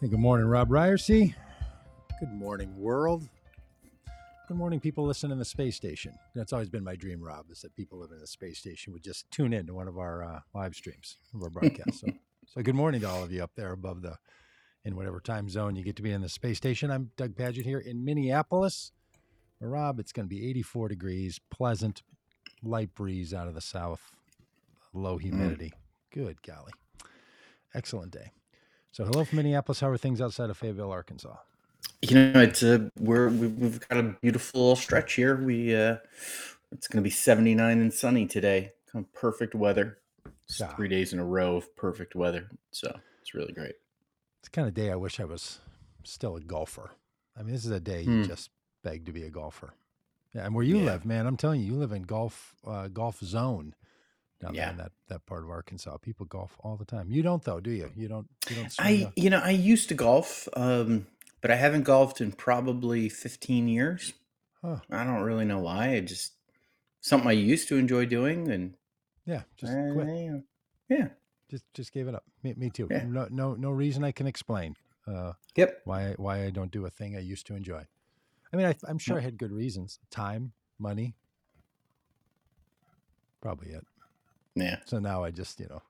Hey, good morning, Rob Ryersey. Good morning, world. Good morning, people listening in the space station. That's always been my dream, Rob, is that people living in the space station would just tune in to one of our uh, live streams of our broadcast. so, so good morning to all of you up there above the, in whatever time zone you get to be in the space station. I'm Doug Pagitt here in Minneapolis. Rob, it's going to be 84 degrees, pleasant, light breeze out of the south, low humidity. Mm. Good golly. Excellent day. So, hello from Minneapolis. How are things outside of Fayetteville, Arkansas? You know, it's a we're we've got a beautiful stretch here. We uh, it's going to be 79 and sunny today. Kind of perfect weather. It's yeah. three days in a row of perfect weather, so it's really great. It's kind of day I wish I was still a golfer. I mean, this is a day you hmm. just beg to be a golfer. Yeah, and where you yeah. live, man, I'm telling you, you live in golf uh, golf zone down yeah. there in that that part of Arkansas. People golf all the time. You don't though, do you? You don't. You don't. I you know I used to golf, um, but I haven't golfed in probably 15 years. Huh. I don't really know why. I just something I used to enjoy doing, and yeah, just uh, quit. Yeah, just just gave it up. Me, me too. Yeah. No no no reason I can explain. Uh, yep. Why why I don't do a thing I used to enjoy. I mean, I, am sure I had good reasons: time, money, probably it. Yeah. So now I just, you know,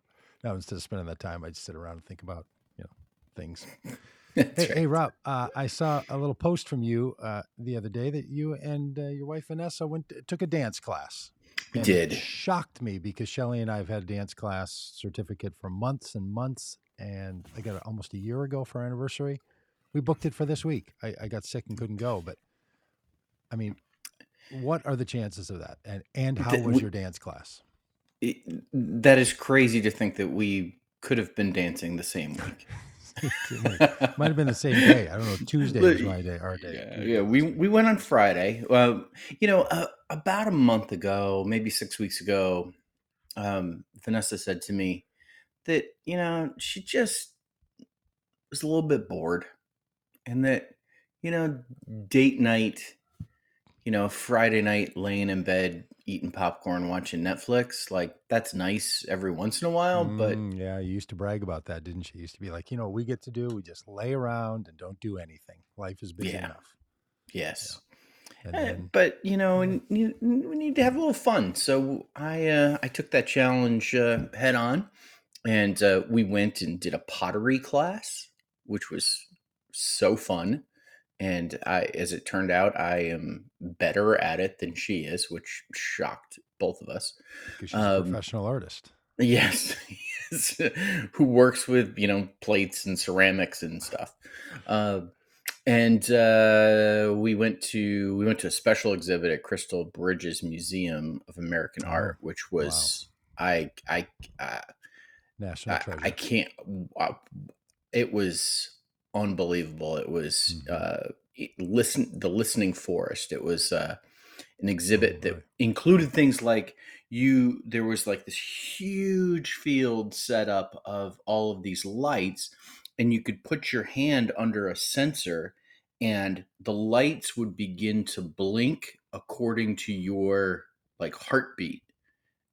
now instead of spending that time, I just sit around and think about, you know, things. hey, right. hey, Rob, uh, I saw a little post from you uh, the other day that you and uh, your wife Vanessa went to, took a dance class. We did. shocked me because Shelly and I have had a dance class certificate for months and months, and I got it almost a year ago for our anniversary. We booked it for this week. I, I got sick and couldn't go, but I mean, what are the chances of that? And and how was your dance class? It, that is crazy to think that we could have been dancing the same week. Might have been the same day. I don't know. Tuesday was my day. Our day. Yeah, yeah. We we went on Friday. Uh, you know, uh, about a month ago, maybe six weeks ago, um, Vanessa said to me that you know she just was a little bit bored, and that you know date night, you know Friday night, laying in bed eating popcorn, watching Netflix. Like that's nice every once in a while, but Mm, yeah, you used to brag about that, didn't she? used to be like, you know, what we get to do, we just lay around and don't do anything. Life is busy yeah, enough. yes. And Eh, then, but you know, mm, we we need to have a little fun. So I uh, I took that challenge uh, head on, and uh, we went and did a pottery class, which was so fun and I, as it turned out, I am better at it than she is, which shocked both of us. Because she's um, a professional artist. Yes, yes, who works with you know plates and ceramics and stuff. Uh, and uh, we went to we went to a special exhibit at Crystal Bridges Museum of American oh, Art, which was wow. I I uh, national treasure. I, I can't. I, It was unbelievable. It was mm-hmm. uh, listen the listening forest. It was uh, an exhibit oh, that included things like you. There was like this huge field set up of all of these lights, and you could put your hand under a sensor, and the lights would begin to blink according to your like heartbeat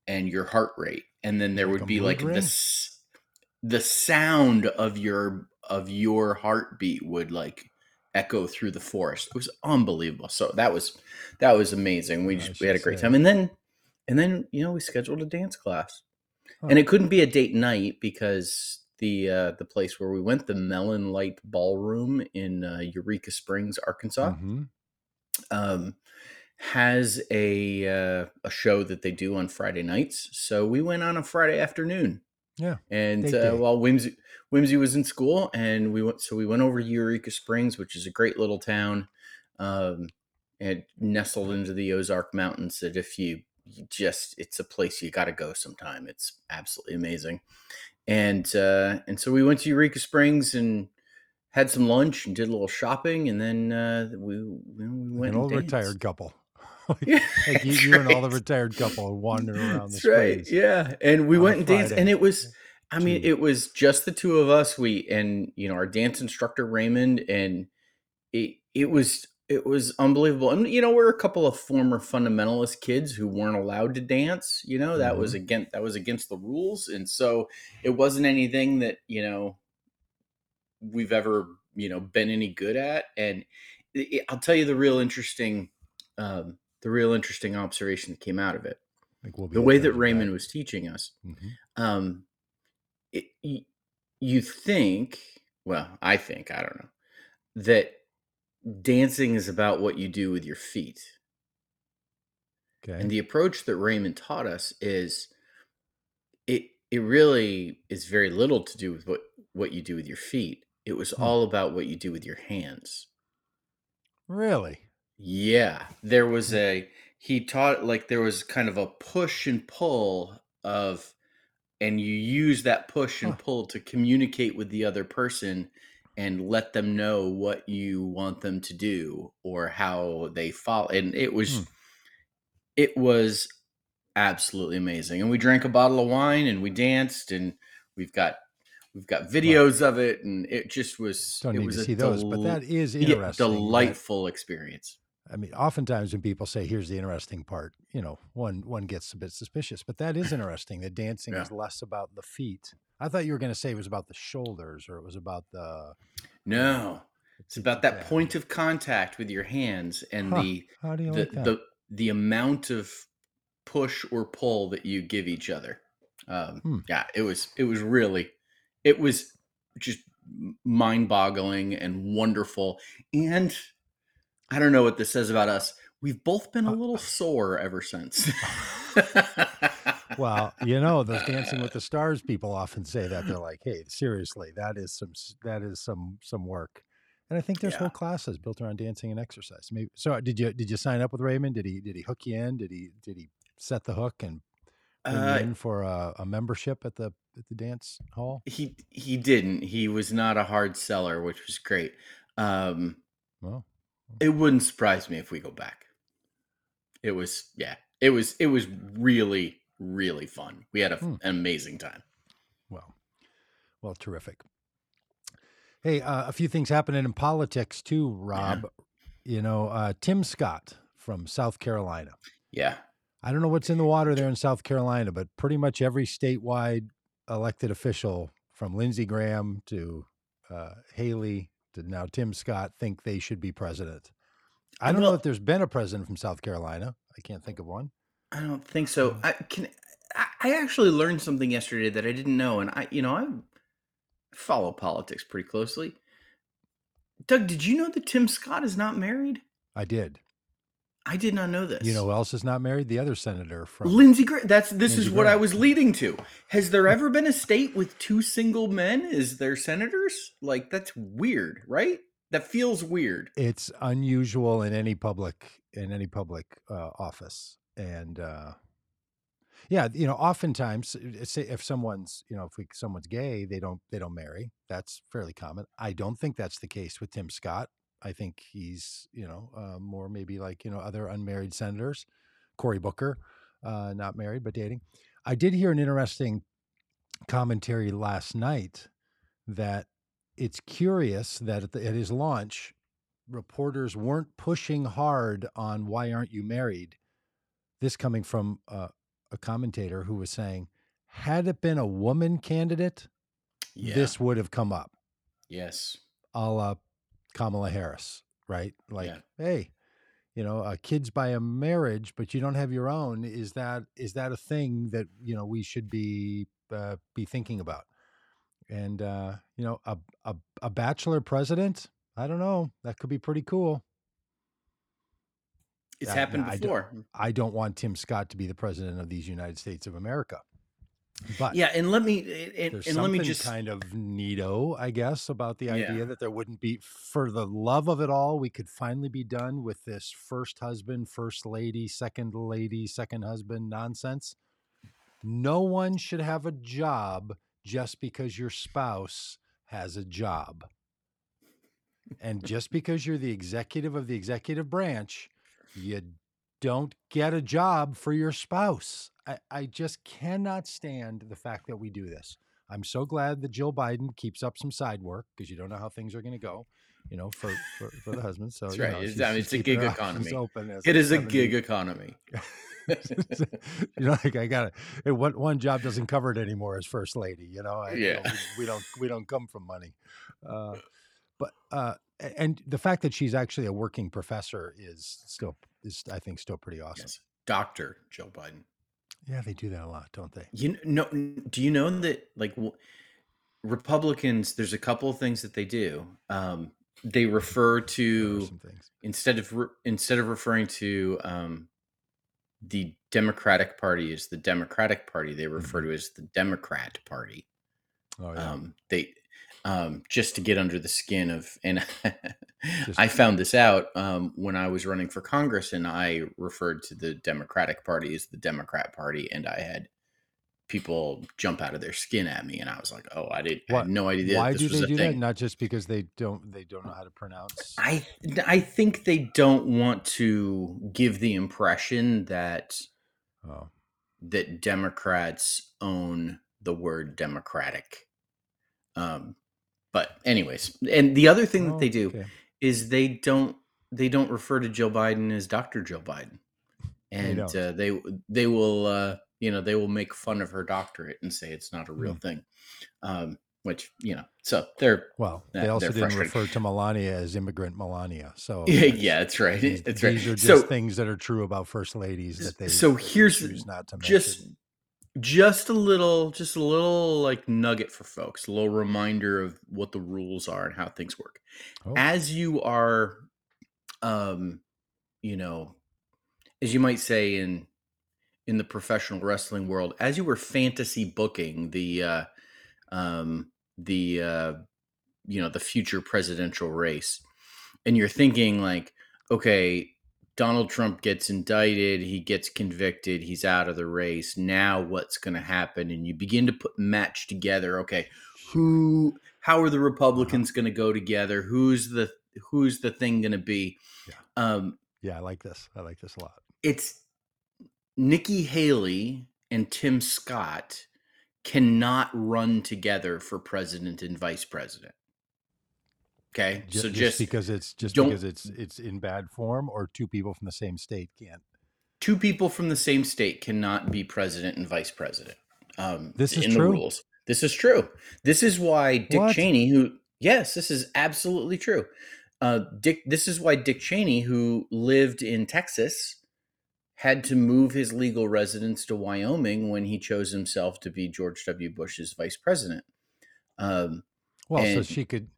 and your heart rate, and then there like would be like this the sound of your of your heartbeat would like echo through the forest. It was unbelievable. So that was that was amazing. We just we had a great say. time. And then and then you know we scheduled a dance class. Huh. And it couldn't be a date night because the uh, the place where we went, the Melonlight Ballroom in uh, Eureka Springs, Arkansas, mm-hmm. um, has a uh, a show that they do on Friday nights. So we went on a Friday afternoon yeah. And uh, while Whimsy Whimsy was in school, and we went, so we went over to Eureka Springs, which is a great little town, um, and nestled into the Ozark Mountains. That if you, you just, it's a place you got to go sometime. It's absolutely amazing. And uh, and so we went to Eureka Springs and had some lunch and did a little shopping, and then uh, we, we went. An old retired couple. like, yeah, like you, you right. and all the retired couple wandering around the right. Yeah, and we went and danced, and it was. I mean, it was just the two of us. We and you know our dance instructor Raymond, and it it was it was unbelievable. And you know, we're a couple of former fundamentalist kids who weren't allowed to dance. You know, that mm-hmm. was against that was against the rules, and so it wasn't anything that you know we've ever you know been any good at. And it, I'll tell you the real interesting, um, the real interesting observation that came out of it. We'll the way that Raymond that. was teaching us, mm-hmm. um, it, you think, well, I think, I don't know, that dancing is about what you do with your feet. Okay. And the approach that Raymond taught us is it it really is very little to do with what what you do with your feet. It was hmm. all about what you do with your hands. Really? Yeah. There was hmm. a he taught like there was kind of a push and pull of and you use that push and pull to communicate with the other person and let them know what you want them to do or how they follow and it was hmm. it was absolutely amazing and we drank a bottle of wine and we danced and we've got we've got videos of it and it just was don't it need was to see those but that is interesting delightful that, experience I mean, oftentimes when people say, "Here's the interesting part," you know, one one gets a bit suspicious. But that is interesting. That dancing yeah. is less about the feet. I thought you were going to say it was about the shoulders, or it was about the. No, it's about that yeah. point of contact with your hands and huh. the How do you the, like the the amount of push or pull that you give each other. Um, hmm. Yeah, it was it was really it was just mind boggling and wonderful and I don't know what this says about us. We've both been a uh, little sore ever since. well, you know, those Dancing with the Stars people often say that they're like, "Hey, seriously, that is some that is some some work." And I think there's yeah. whole classes built around dancing and exercise. Maybe so. Did you did you sign up with Raymond? Did he did he hook you in? Did he did he set the hook and bring uh, you in for a, a membership at the at the dance hall? He he didn't. He was not a hard seller, which was great. Um, well, it wouldn't surprise me if we go back. It was yeah, it was it was really really fun. We had a, hmm. an amazing time. Well, well, terrific. Hey, uh, a few things happening in politics too, Rob. Yeah. You know, uh, Tim Scott from South Carolina. Yeah. I don't know what's in the water there in South Carolina, but pretty much every statewide elected official, from Lindsey Graham to uh, Haley did now Tim Scott think they should be president? I don't well, know if there's been a president from South Carolina. I can't think of one. I don't think so. Hmm. I can. I actually learned something yesterday that I didn't know, and I, you know, I follow politics pretty closely. Doug, did you know that Tim Scott is not married? I did. I did not know this. You know who else is not married? The other senator from Lindsey Graham. That's this Lindsey is what Graham. I was leading to. Has there ever been a state with two single men as their senators? Like that's weird, right? That feels weird. It's unusual in any public in any public uh, office, and uh, yeah, you know, oftentimes, say if someone's you know if we, someone's gay, they don't they don't marry. That's fairly common. I don't think that's the case with Tim Scott. I think he's, you know, uh, more maybe like, you know, other unmarried senators. Cory Booker, uh, not married, but dating. I did hear an interesting commentary last night that it's curious that at, the, at his launch, reporters weren't pushing hard on why aren't you married. This coming from uh, a commentator who was saying, had it been a woman candidate, yeah. this would have come up. Yes. A la Kamala Harris, right? Like, yeah. hey, you know, uh, kids by a marriage, but you don't have your own. Is that is that a thing that you know we should be uh, be thinking about? And uh, you know, a, a a bachelor president, I don't know, that could be pretty cool. It's I, happened before. I don't, I don't want Tim Scott to be the president of these United States of America. But yeah, and let me and, and let me just kind of neato, I guess, about the idea yeah. that there wouldn't be, for the love of it all, we could finally be done with this first husband, first lady, second lady, second husband nonsense. No one should have a job just because your spouse has a job. And just because you're the executive of the executive branch, you don't get a job for your spouse. I, I just cannot stand the fact that we do this. I'm so glad that Jill Biden keeps up some side work because you don't know how things are going to go. you know, for for, for the husband. So That's you right. know, she's- I mean, it's a gig economy. It is a 70 gig economy. you know, like I got it. One one job doesn't cover it anymore as first lady. You know, I, you know, Yeah. we, we don't we don't come from money. Uh, but uh, and the fact that she's actually a working professor is still is I think still pretty awesome. Yes. Dr. Joe Biden. Yeah, they do that a lot, don't they? You know, do you know that like Republicans, there's a couple of things that they do. Um, they refer to instead of re- instead of referring to um, the Democratic Party as the Democratic Party, they refer to as the Democrat Party. Oh yeah. Um, they um, just to get under the skin of and I found this out um, when I was running for Congress, and I referred to the Democratic Party as the Democrat Party, and I had people jump out of their skin at me, and I was like, "Oh, I did, I Why- had no idea Why this do they do thing." that? Not just because they don't they don't know how to pronounce. I I think they don't want to give the impression that Oh, that Democrats own the word democratic. Um, but anyways, and the other thing that they Oh, do okay. is they don't they don't refer to Joe Biden as Dr. Joe Biden, and don't. uh, they they will uh, you know they will make fun of her doctorate and say it's not a real Hmm. thing, um, which you know so they're Well, Yeah, they also didn't refer to Melania as immigrant Melania. So yeah, that's- yeah that's right These, that's right. these are just so things that are true about first ladies that they so here's not to mention. just a little just a little like nugget for folks a little reminder of what the rules are and how things work. Oh, as you are um you know as you might say in in the professional wrestling world as you were fantasy booking the uh um the uh you know the future presidential race and you're thinking like okay Donald Trump gets indicted, he gets convicted, he's out of the race. Now what's going to happen? And you begin to put match together. Okay, who how are the Republicans going to go together? Who's the who's the thing going to be? Yeah. Um yeah, I like this. I like this a lot. it's Nikki Haley and Tim Scott cannot run together for president and vice president. Okay? Ju- so just, just because it's just because it's it's in bad form, or two people from the same state can't. two people from the same state cannot be president and vice president. Um, This is in true? the rules. This is true. This is why Dick What? Cheney, who yes, this is absolutely true. Uh, Dick, this is why Dick Cheney, who lived in Texas, had to move his legal residence to Wyoming when he chose himself to be George W. Bush's vice president. Um, Well, so she could,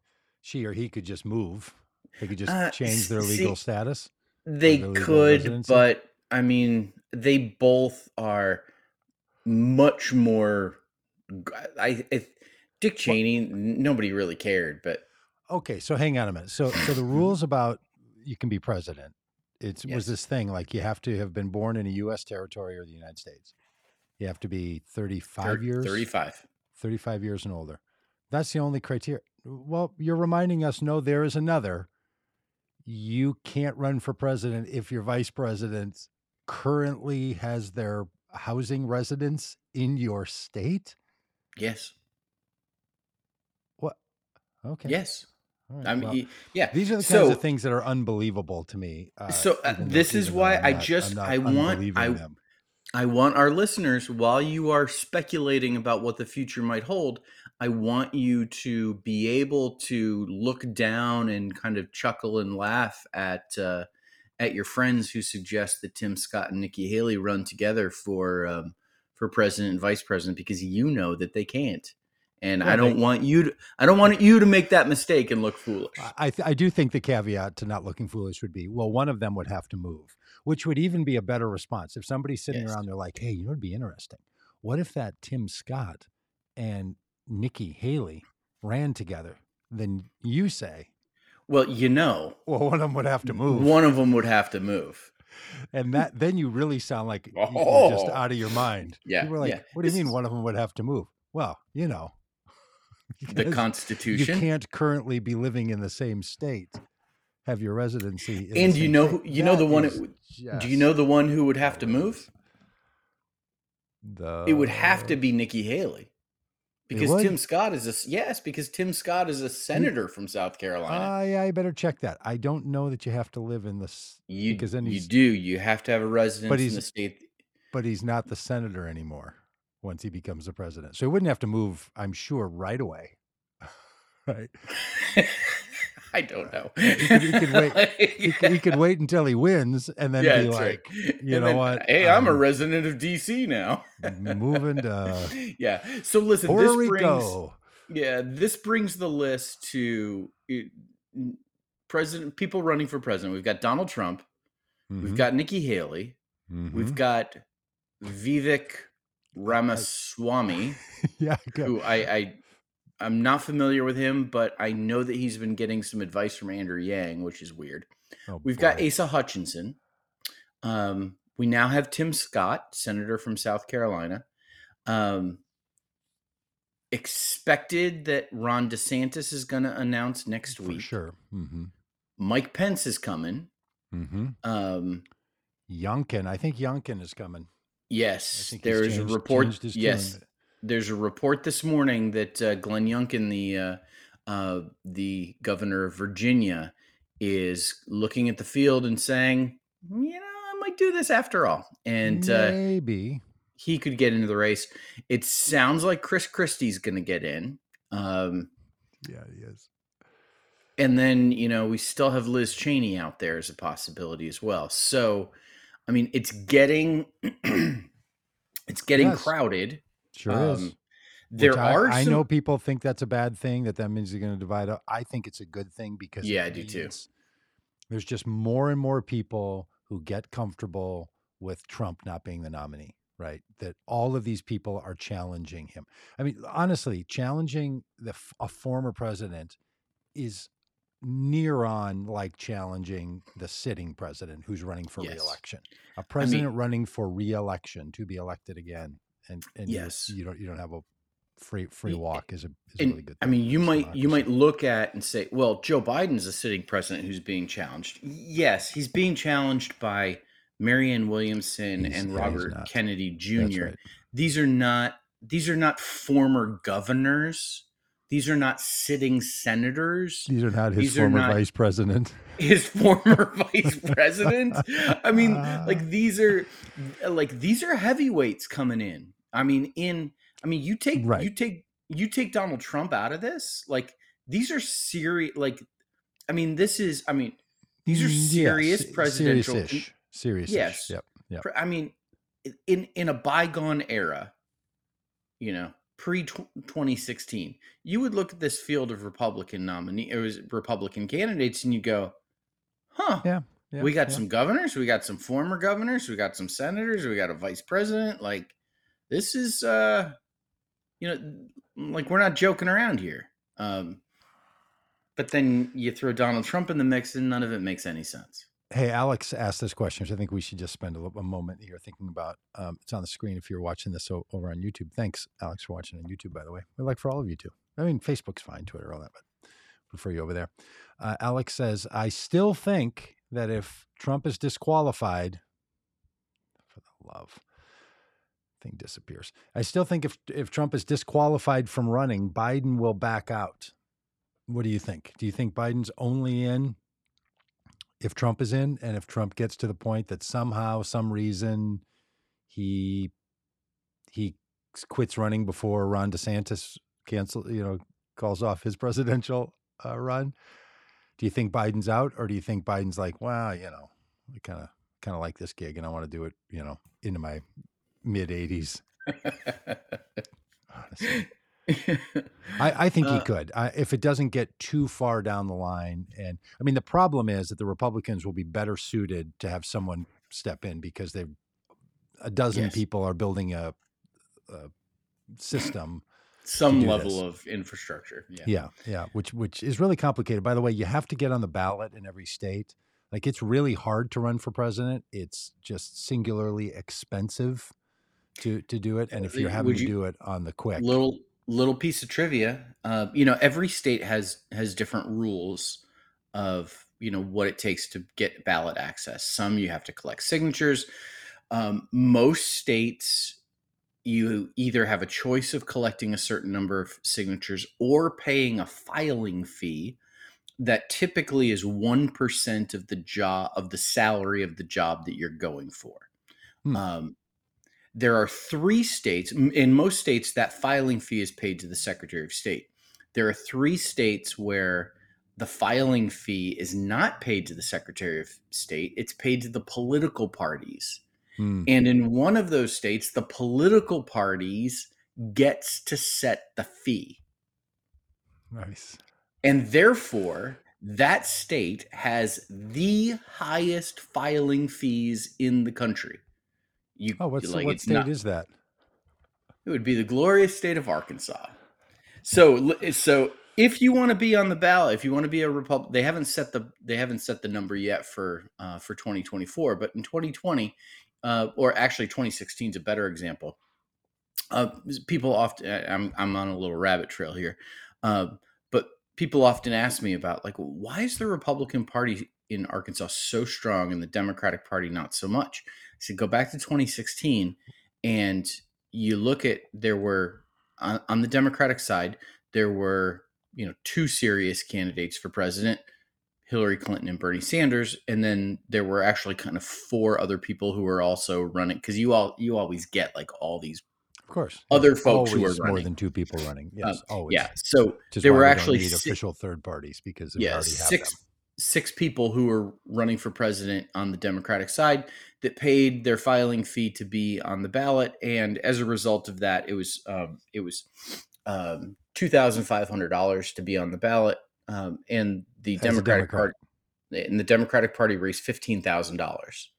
she or he could just move. They could just Uh, change their legal see- status. They legal could, residency? but I mean, they both are much more. I, I Dick Cheney, n- nobody really cared, but Okay, so hang on a minute. So, so the rules about you can be president, it Yes. was this thing like you have to have been born in a U.S. territory or the United States. You have to be thirty-five thir- years, 35. 35 years and older. That's the only criteria. Well, you're reminding us no, there is another. You can't run for president if your vice president currently has their housing residence in your state. Yes. What? Okay. Yes. Right, I mean, well, yeah. these are the kinds so, of things that are unbelievable to me. Uh, So, uh, this is why I not- I'm just- I want- I- them. I want our listeners, while you are speculating about what the future might hold, I want you to be able to look down and kind of chuckle and laugh at uh, at your friends who suggest that Tim Scott and Nikki Haley run together for um, for president and vice president because you know that they can't. And I don't they- want you to I don't want you to make that mistake and look foolish. I I, th- I do think the caveat to not looking foolish would be well, one of them would have to move, which would even be a better response. If somebody's sitting Yes. around, they're like, hey, you know, it'd be interesting. What if that Tim Scott and Nikki Haley ran together? Then you say, Well, you know, well, one of them would have to move. one of them would have to move. and that then you really sound like you're just Oh. out of your mind. Yeah, You were like, yeah. what do you This mean one of them would have to move? Well, you know. The Constitution. You can't currently be living in the same state, have your residency. And you know state. who- you know the one is Do you know the one who would have to move? the It would have to be Nikki Haley. Because? Tim Scott is a yes, because Tim Scott is a senator from South Carolina. Ah, yeah, I better check that. I don't know that you have to live in this you because then you do. You have to have a residence in he's- the state. but he's not the senator anymore once he becomes the president. So he wouldn't have to move, I'm sure, right away. right. I don't know. could- he could wait- He, could- he could wait until he wins and then yeah, be like, right. you And know then, what? Hey, I'm a Um, resident of DC now. moving to yeah. So listen, Puerto this brings Rico. yeah, this brings the list to it- president people running for president. We've got Donald Trump. We've Mhm, got Nikki Haley. We've mhm. got Vivek Ramaswamy, yeah, go- who I, I I'm not familiar with him, but I know that he's been getting some advice from Andrew Yang, which is weird. oh, We've got. Asa Hutchinson. Um, we now have Tim Scott, senator from South Carolina. Um, expected that Ron DeSantis is going to announce next for week. sure. hmm Mike Pence is coming. hmm Um, Youngkin, I think Youngkin is coming. Yes, there is a report. Yes, tune. There's a report this morning that uh, Glenn Youngkin, the uh, uh, the governor of Virginia, is looking at the field and saying, you know, I might do this after all. And uh, maybe. he could get into the race. It sounds like Chris Christie's going to get in. Um, Yeah, he is. and then, you know, we still have Liz Cheney out there as a possibility as well. So, I mean, it's getting it's getting Yes. crowded. Sure is. Um, there Which are I some, know people think that's a bad thing, that that means you're going to divide up. I think it's a good thing because Yeah, I do too. There's just more and more people who get comfortable with Trump not being the nominee, right? That all of these people are challenging him. I mean, honestly, challenging the a former president is near on like challenging the sitting president who's running for Yes. reelection. A president running for reelection to be elected again, and and Yes. you, don't you don't have a free free walk is a is a really good. I mean, you might you might look at and say, well, Joe Biden's a sitting president who's being challenged. Yes, he's being challenged by Marianne Williamson He's- and Robert not. Kennedy Jr. right. These are not these are not former governors. These are not sitting senators. These are not his These former not- vice president. His former vice president. I mean, like these are like these are heavyweights coming in. I mean, in I mean, you take Right. you take you take Donald Trump out of this. Like these are serious. Like, I mean, this is. I mean, these are Mm, serious se- presidential. Serious-ish. Serious. Yes. Yep. Yep. I mean, in in a bygone era, you know, pre twenty sixteen, you would look at this field of Republican nominee, it was Republican candidates, and you go, "Huh, Yeah. Yeah, we got yeah. some governors, we got some former governors, we got some senators, we got a vice president. Like, this is, uh, you know, like we're not joking around here." Um, but then you throw Donald Trump in the mix, and none of it makes any sense. Hey, Alex asked this question, which I think we should just spend a, little, a moment here thinking about. Um, it's on the screen if you're watching this over on YouTube. Thanks, Alex, for watching on YouTube, by the way. We like for all of you too. I mean, Facebook's fine, Twitter, all that, but prefer you over there. Uh, Alex says, I still think that if Trump is disqualified, for the love, thing disappears. I still think if if Trump is disqualified from running, Biden will back out. What do you think? Do you think Biden's only in if Trump is in, and if Trump gets to the point that somehow, some reason, he he quits running before Ron DeSantis cancel, you know, calls off his presidential uh, run? Do you think Biden's out, or do you think Biden's like, well, you know, I kind of kind of like this gig, and I want to do it, you know, into my mid 80s? Honestly. I, I think he Uh, could. I, if it doesn't get too far down the line, and I mean, the problem is that the Republicans will be better suited to have someone step in because they've a dozen Yes. people are building a, a system. Some level this. of infrastructure. Yeah. Yeah, yeah, which which is really complicated. By the way, you have to get on the ballot in every state. Like it's really hard to run for president. It's just singularly expensive to to do it, and if you're having would to do it on the quick, little little piece of trivia uh, you know every state has has different rules of you know what it takes to get ballot access some you have to collect signatures um, most states you either have a choice of collecting a certain number of signatures or paying a filing fee that typically is 1% of the job of the salary of the job that you're going for. Hmm. Um, there are three states, in most states, that filing fee is paid to the Secretary of State. There are three states where the filing fee is not paid to the Secretary of State, it's paid to the political parties. Hmm. And in one of those states, the political parties gets to set the fee. Nice. And therefore, that state has the highest filing fees in the country. You, oh, what's like, what state not, is that? It would be the glorious state of Arkansas. So, so if you want to be on the ballot, if you want to be a Republican, they haven't set the they haven't set the number yet for uh, for 2024, but in 2020, uh, or actually 2016 is a better example. Uh, people often, I'm I'm on a little rabbit trail here, uh, but people often ask me about like why is the Republican Party in Arkansas so strong and the Democratic Party not so much? Said go back to 2016 and you look at there were on, on the Democratic side there were you know two serious candidates for president hillary clinton and bernie sanders and then there were actually kind of four other people who were also running because you all you always get like all these of course. other folks who are running. more than two people running. Yes um, always. yeah so there were actually six, official third parties because yeah six six people who were running for president on the democratic side that paid their filing fee to be on the ballot and as a result of that it was um, it was um, two thousand five hundred dollars to be on the ballot, um, and the Democratic Democrat. Party and the Democratic Party raised fifteen thousand dollars.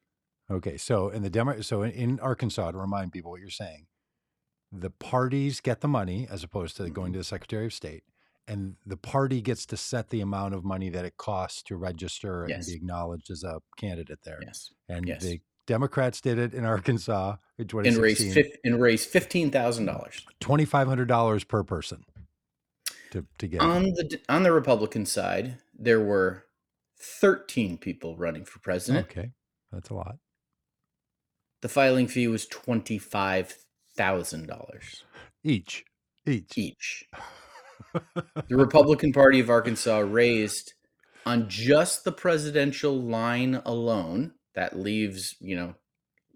Okay, so in the demo, so in, in, Arkansas, to remind people what you're saying, the parties get the money as opposed to mm-hmm. going to the Secretary of State, and the party gets to set the amount of money that it costs to register yes. and be acknowledged as a candidate there. Yes, and yes. the Democrats did it in Arkansas in 2016 and raised and raised fifteen thousand dollars, twenty five hundred dollars per person to, to get on the on the Republican side, there were 13 people running for president. Okay, that's a lot. The filing fee was twenty five thousand dollars each. Each. Each. The Republican Party of Arkansas raised on just the presidential line alone. That leaves you know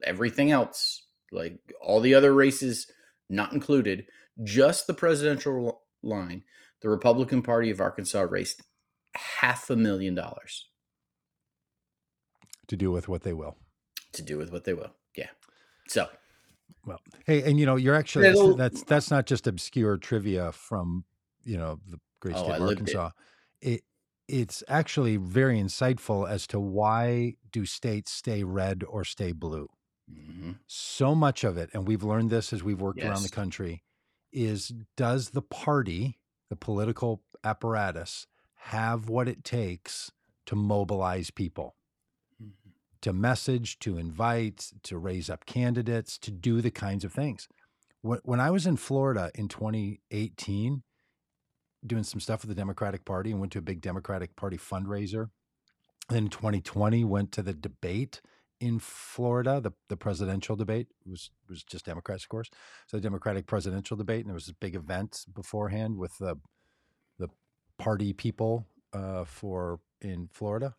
everything else, like all the other races not included. Just the presidential line the Republican Party of Arkansas raised half a million dollars to do with what they will. To do with what they will. Yeah. So, well, hey, and you know, you're actually that's, that's not just obscure trivia from you know the great oh, state oh, of Arkansas. It. it it's actually very insightful as to why do states stay red or stay blue. Mm-hmm. So much of it, and we've learned this as we've worked yes. around the country, is does the party the political apparatus have what it takes to mobilize people, mm-hmm. to message, to invite, to raise up candidates, to do the kinds of things. When I was in Florida in 2018, doing some stuff with the Democratic Party and went to a big Democratic Party fundraiser. Then 2020 went to the debate in Florida, the, the presidential debate was was just Democrats, of course. So the Democratic presidential debate, and there was this big event beforehand with the the party people uh, for in Florida.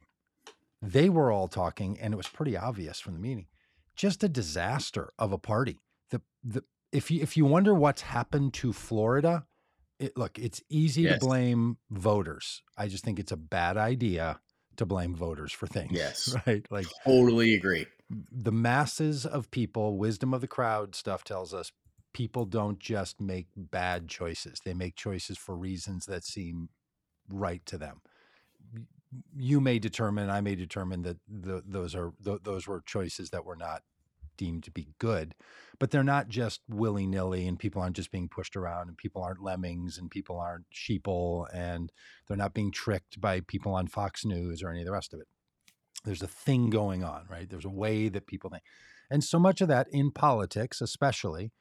They were all talking, and it was pretty obvious from the meeting. Just a disaster of a party. The the if you if you wonder what's happened to Florida, it, look, it's easy yes. to blame voters. I just think it's a bad idea to blame voters for things. Yes. Right. Like totally agree. The masses of people, wisdom of the crowd stuff tells us people don't just make bad choices. They make choices for reasons that seem right to them. You may determine, I may determine that the, those are th- those were choices that were not deemed to be good, but they're not just willy nilly, and people aren't just being pushed around, and people aren't lemmings, and people aren't sheeple, and they're not being tricked by people on Fox News or any of the rest of it. There's a thing going on, right? There's a way that people think. And so much of that in politics, especially,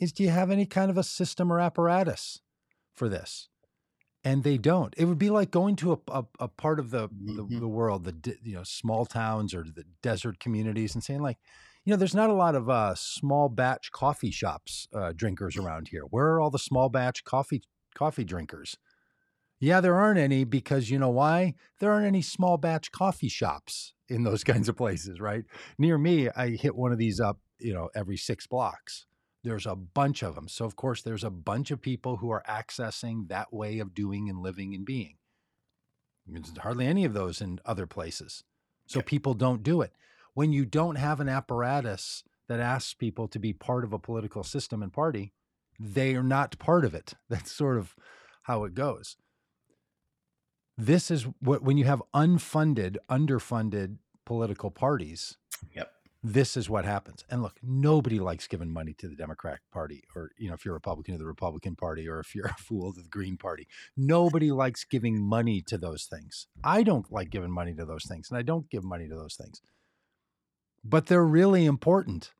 is do you have any kind of a system or apparatus for this? And they don't. It would be like going to a, a, a part of the, mm-hmm. the, the world, the you know small towns or the desert communities, and saying like, you know, there's not a lot of uh, small batch coffee shops uh, drinkers around here. Where are all the small batch coffee coffee drinkers? Yeah, there aren't any because you know why? There aren't any small batch coffee shops in those kinds of places, right? Near me, I hit one of these up, you know, every six blocks. There's a bunch of them. So, of course, there's a bunch of people who are accessing that way of doing and living and being. There's hardly any of those in other places. So, Okay. people don't do it. When you don't have an apparatus that asks people to be part of a political system and party, they are not part of it. That's sort of how it goes. This is what, when you have unfunded, underfunded political parties, Yep. This is what happens. And look, nobody likes giving money to the Democratic Party, or you know, if you're a Republican to the Republican Party, or if you're a fool to the Green Party. Nobody likes giving money to those things. I don't like giving money to those things, and I don't give money to those things. But they're really important.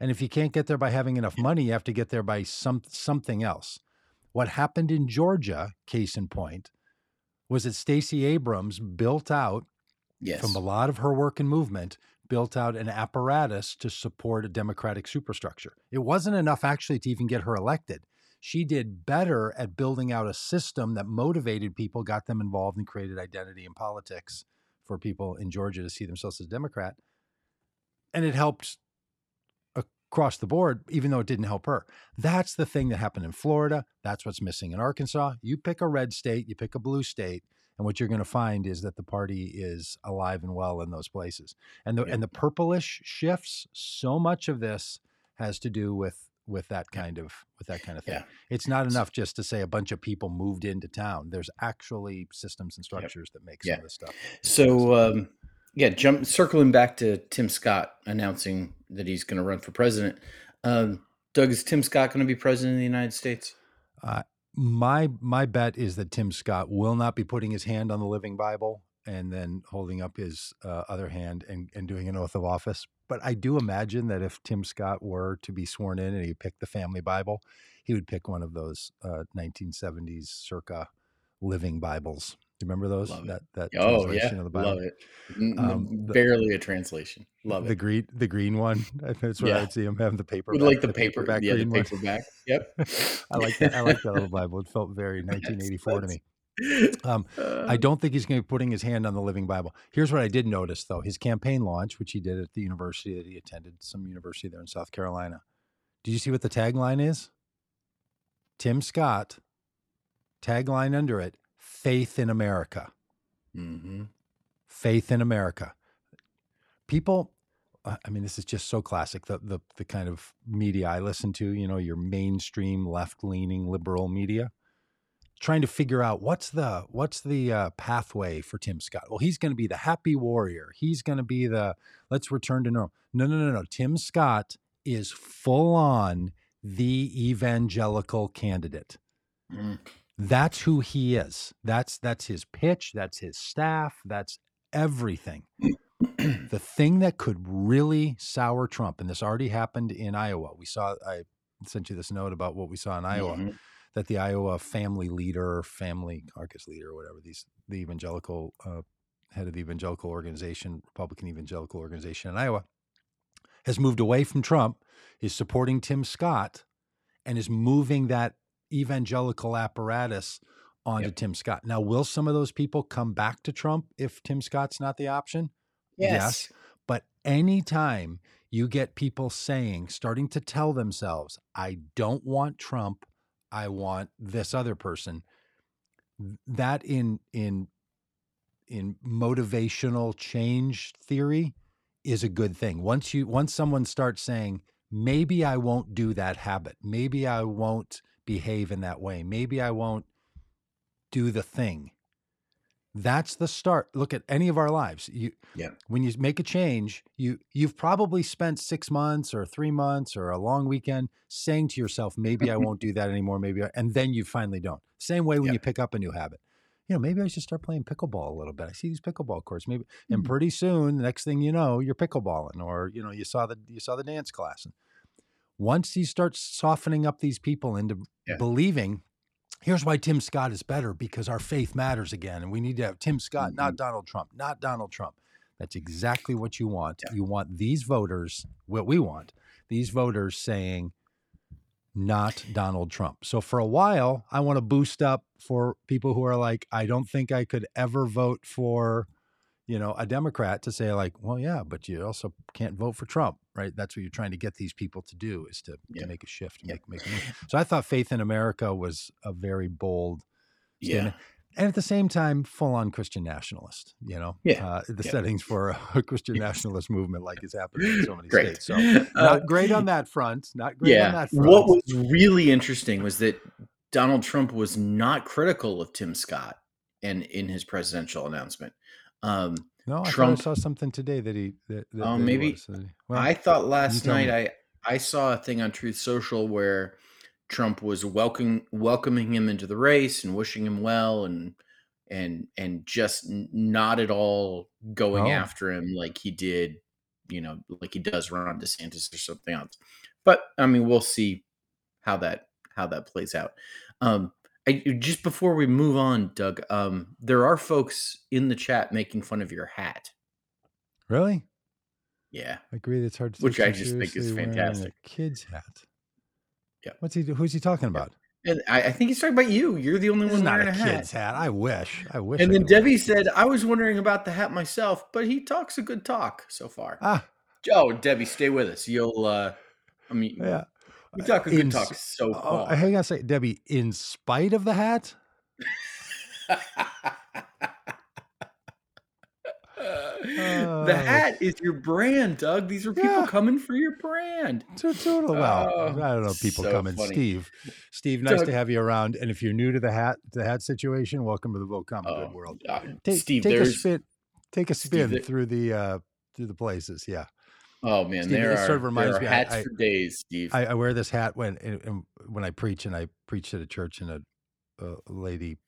And if you can't get there by having enough money, you have to get there by some something else. What happened in Georgia, case in point, was that Stacey Abrams built out Yes. from a lot of her work and movement, built out an apparatus to support a democratic superstructure. It wasn't enough actually to even get her elected. She did better at building out a system that motivated people, got them involved, and created identity in politics for people in Georgia to see themselves as Democrat. And it helped across the board, even though it didn't help her. That's the thing that happened in Florida. That's what's missing in Arkansas. You pick a red state, you pick a blue state, and what you're going to find is that the party is alive and well in those places. And the Yeah. and the purplish shifts. So much of this has to do with with that kind of with that kind of thing. Yeah. It's not enough just to say a bunch of people moved into town. There's actually systems and structures that make some Yeah. of this stuff. So, um, yeah, jump circling back to Tim Scott announcing that he's going to run for president. Um, Doug, is Tim Scott going to be president of the United States? My my bet is that Tim Scott will not be putting his hand on the Living Bible and then holding up his uh, other hand and, and doing an oath of office. But I do imagine that if Tim Scott were to be sworn in and he picked the family Bible, he would pick one of those uh, 1970s circa Living Bibles. Do you remember those? That that Oh, yeah. translation of the Bible. Love it. Um, the- barely a translation. Love The it. green, the green one. That's what Yeah. I would see him having the paper. Like the paper, paperback yeah, the paperback. Yep. I like that. I like that little Bible. It felt very 1984 to me. Um, Uh, I don't think he's going to be putting his hand on the Living Bible. Here's what I did notice, though: his campaign launch, which he did at the university that he attended, some university there in South Carolina. Did you see what the tagline is? Tim Scott. Tagline under it: "Faith in America." mhm. Faith in America. People, uh, I mean, this is just so classic. The the the kind of media I listen to, you know, your mainstream left leaning liberal media trying to figure out what's the what's the uh, pathway for Tim Scott. Well, he's going to be the happy warrior. He's going to be the let's return to normal. No, no, no, no. Tim Scott is full on the evangelical candidate. Mm. That's who he is. That's that's his pitch. That's his staff. That's everything. the thing that could really sour Trump, and this already happened in Iowa. We saw. I sent you this note about what we saw in Iowa Mhm. that the Iowa family leader, family caucus leader, or whatever these the evangelical uh, head of the evangelical organization, Republican evangelical organization in Iowa, has moved away from Trump, is supporting Tim Scott, and is moving that evangelical apparatus onto Yep. Tim Scott. Now, will some of those people come back to Trump if Tim Scott's not the option? Yes. But anytime you get people saying, starting to tell themselves, I don't want Trump, I want this other person, that in in in motivational change theory is a good thing. Once you once someone starts saying, maybe I won't do that habit, maybe I won't behave in that way, maybe I won't do the thing. That's the start. Look at any of our lives. You Yeah. when you make a change, you you've probably spent six months or three months or a long weekend saying to yourself, maybe I won't do that anymore. Maybe, I, and then you finally don't. Same way when Yeah. you pick up a new habit. You know, maybe I should start playing pickleball a little bit. I see these pickleball courts. Maybe, and Mhm. pretty soon, the next thing you know, you're pickleballing, or you know, you saw the you saw the dance class. And once you start softening up these people into Yeah. believing, here's why Tim Scott is better because our faith matters again, and we need to have Tim Scott, not mm-hmm. Donald Trump, not Donald Trump. That's exactly what you want. Yeah. You want these voters, what we want, these voters saying, not Donald Trump. So for a while, I want to boost up for people who are like, I don't think I could ever vote for, you know, a Democrat to say like, well, yeah, but you also can't vote for Trump, right? That's what you're trying to get these people to do is to, Yeah. to make a shift, Yeah. make make a move. So I thought Faith in America was a very bold Yeah. And at the same time, full on Christian nationalist, you know, Yeah. uh, the settings for a Christian nationalist movement like is happening in so many Great. states. So Uh, not great on that front. Not great on that front. What was really interesting was that Donald Trump was not critical of Tim Scott and in his presidential announcement. Um, no, I Trump- I saw something today that he. That, that, Oh, that maybe- well, I thought last night me. I I saw a thing on Truth Social where Trump was welcoming welcoming him into the race and wishing him well and and and just not at all going Oh. after him like he did, you know, like he does Ron DeSantis or something else. But I mean, we'll see how that how that plays out. Um, I, just before we move on, Doug, um, there are folks in the chat making fun of your hat. really, Yeah. I agree. It's hard to Which I just think is fantastic. A kid's hat. Yeah. What's he? Who's he talking about? And I, I think he's talking about you. You're the only This one not wearing a a, hat. kid's hat. I wish. I wish. And I then Debbie said. I was wondering about the hat myself, but he talks a good talk so far. Ah, Oh, Debbie, stay with us. You'll, uh, I mean, yeah. You talk a good In talk so Oh, far. hang on a second, Debbie. In spite of the hat, the hat is your brand, Doug. These are people Yeah. coming for your brand. to, to well, Oh, I don't know. People so coming. funny. Steve, Steve, nice Doug- to have you around. And if you're new to the hat, the hat situation, welcome to the Vote Common Good Oh, world. uh, Take, Steve, take a spin. Take a Steve, spin there- through the uh through the places. Yeah, oh man, Steve, there it are, sort of reminds me, I- hats I- for days, Steve. I, I wear this hat when when I preach, and I preached at a church, and a, a lady,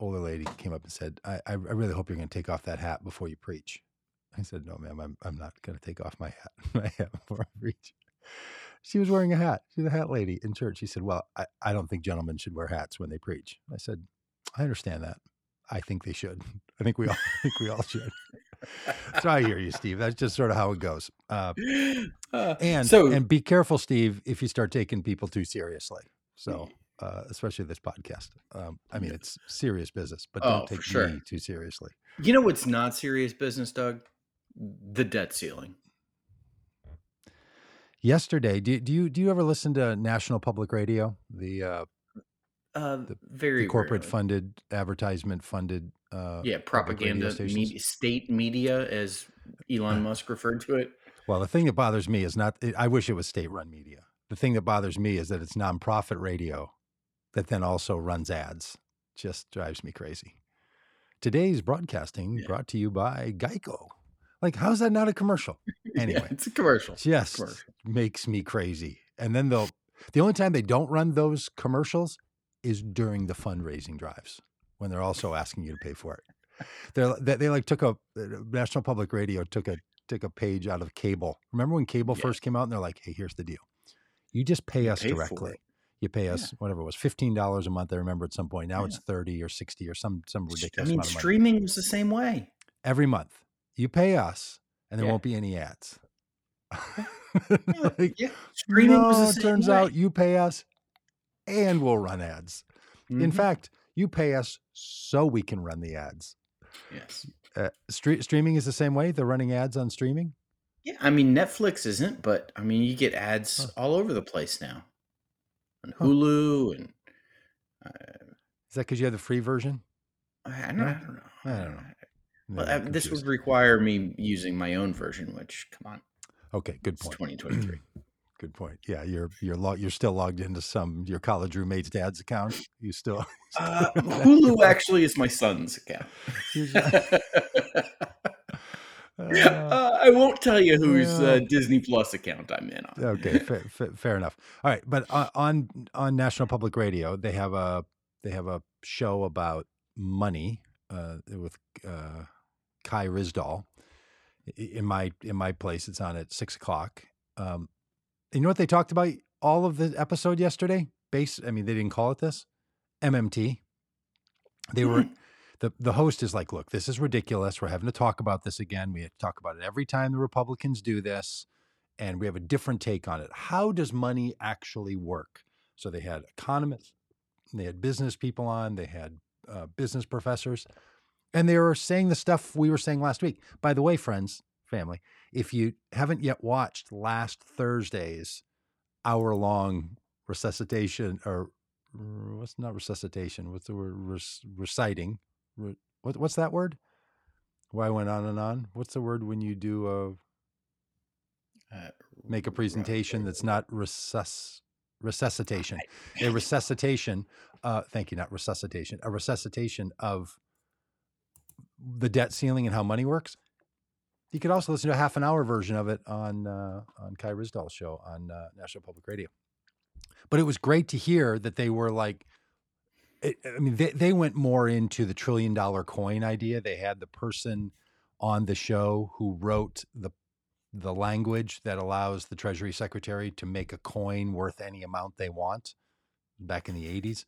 older lady, came up and said, "I, I I really hope you're going to take off that hat before you preach." I said, "No, ma'am, I'm I'm not going to take off my hat my hat before I preach." She was wearing a hat. She's a hat lady in church. She said, "Well, I, I don't think gentlemen should wear hats when they preach." I said, "I understand that. I think they should. I think we all I think we all should." so I hear you, Steve. That's just sort of how it goes. Uh, Uh, and so and be careful, Steve, if you start taking people too seriously. So, uh, especially this podcast. Um, I mean, it's serious business, but don't Oh, take sure. me too seriously. you know what's not serious business, Doug? The debt ceiling. Yesterday, do, do you do you ever listen to National Public Radio, the, uh, Uh, The- very the corporate rarely. funded, advertisement funded? Uh, yeah, propaganda, media, state media, as Elon Musk referred to it. Well, the thing that bothers me is not. I wish it was state-run media. The thing that bothers me is that it's nonprofit radio that then also runs ads. Just drives me crazy. Today's broadcasting Yeah. brought to you by Geico. Like, how's that not a commercial? Anyway, yeah, it's a commercial. just commercial. makes me crazy. And then they'll. The only time they don't run those commercials is during the fundraising drives when they're also asking you to pay for it. They're, they they like took a uh, National Public Radio took a took a page out of cable. Remember when cable Yeah. first came out and they're like, "Hey, here's the deal. You just pay us pay directly. You pay us whatever it was, fifteen dollars a month. I remember at some point. Now Yeah. it's thirty or sixty or some some ridiculous I mean, of money streaming was the same way. every month. You pay us, and there Yeah. won't be any ads. Like, yeah, streaming no, was the it turns way. out you pay us, and we'll run ads. In Mhm. fact, you pay us so we can run the ads. yes. Uh, stre- streaming is the same way. They're running ads on streaming. Yeah, I mean Netflix isn't, but I mean you get ads Huh. all over the place now, on. Hulu and uh, Is that because you have the free version? I, don't, No? I don't know. I don't know. Well, uh, I'm this would require me using my own version, which come on, okay. Good it's point. 2023. Good point. Yeah, you're you're log- you're still logged into some your college roommate's dad's account. You still. Uh, Hulu actually is my son's account. uh, uh, I won't tell you whose uh. Disney Plus account I'm in on. okay, fair, fair, fair enough. All right, but on, on on National Public Radio, they have a they have a show about money uh, with uh, Kai Ryssdal. In my in my place, it's on at six o'clock. Um, you know what they talked about all of the episode yesterday? Base. I mean, they didn't call it this. MMT. They were Hmm. the the host is like, look, this is ridiculous. We're having to talk about this again. We have to talk about it every time the Republicans do this, and we have a different take on it. How does money actually work? So they had economists, they had business people on, they had uh, business professors, and they were saying the stuff we were saying last week. By the way, friends, family, if you haven't yet watched last Thursday's hour long resuscitation or what's not resuscitation? What's the word? reciting. what, what's that word? Why I went on and on. What's the word when you do a uh, make a presentation that's not resus resuscitation? A resuscitation. Uh, thank you. Not resuscitation. A resuscitation of the debt ceiling and how money works. You could also listen to a half an hour version of it on uh, on Kai Ryssdal's show on uh, National Public Radio. But it was great to hear that they were like, it, I mean, they, they went more into the trillion dollar coin idea. They had the person on the show who wrote the the language that allows the Treasury Secretary to make a coin worth any amount they want back in the 80s.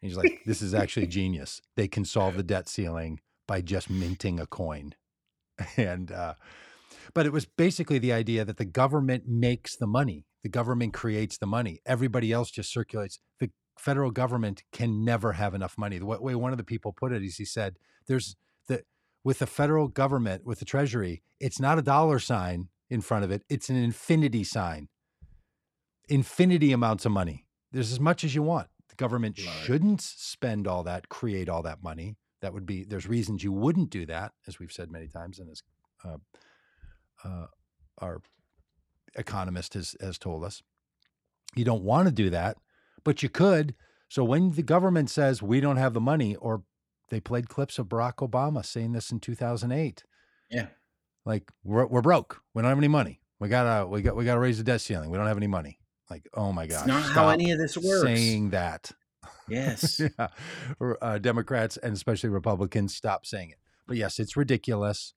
And he's like, this is actually genius. They can solve the debt ceiling by just minting a coin. And, uh, but it was basically the idea that the government makes the money, the government creates the money, everybody else just circulates. The federal government can never have enough money. The way one of the people put it is he said, there's the, with the federal government, with the treasury, it's not a dollar sign in front of it, it's an infinity sign. Infinity amounts of money. There's as much as you want. The government right. shouldn't spend all that, create all that money that would be there's reasons you wouldn't do that as we've said many times and as uh, uh, our economist has, has told us you don't want to do that but you could. So when the government says we don't have the money or they played clips of barack obama saying this in 2008 yeah. Like we're, we're broke. We don't have any money. We gotta we got we gotta raise the debt ceiling. We don't have any money. Like oh my god not how any of this works. saying that Yes. yeah. Uh, Democrats and especially Republicans stop saying it. But yes, it's ridiculous.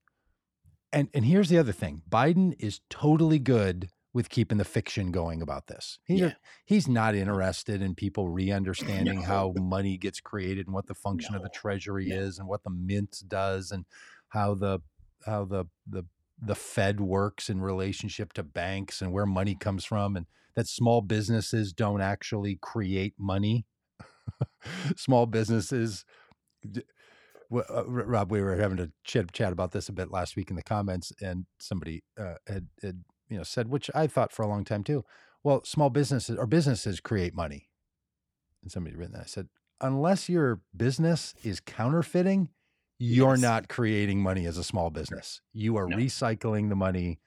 And and here's the other thing: Biden is totally good with keeping the fiction going about this. He, yeah. He's not interested in people re-understanding no. how money gets created and what the function no. of the Treasury no. is and what the mint does and how the how the the the Fed works in relationship to banks and where money comes from and that small businesses don't actually create money small businesses. Uh, Rob, we were having a chat, chat about this a bit last week in the comments, and somebody uh, had, had you know said, which I thought for a long time too. Well, small businesses or businesses create money, and somebody written that. I said, unless your business is counterfeiting, you're yes. not creating money as a small business. You are no. recycling the money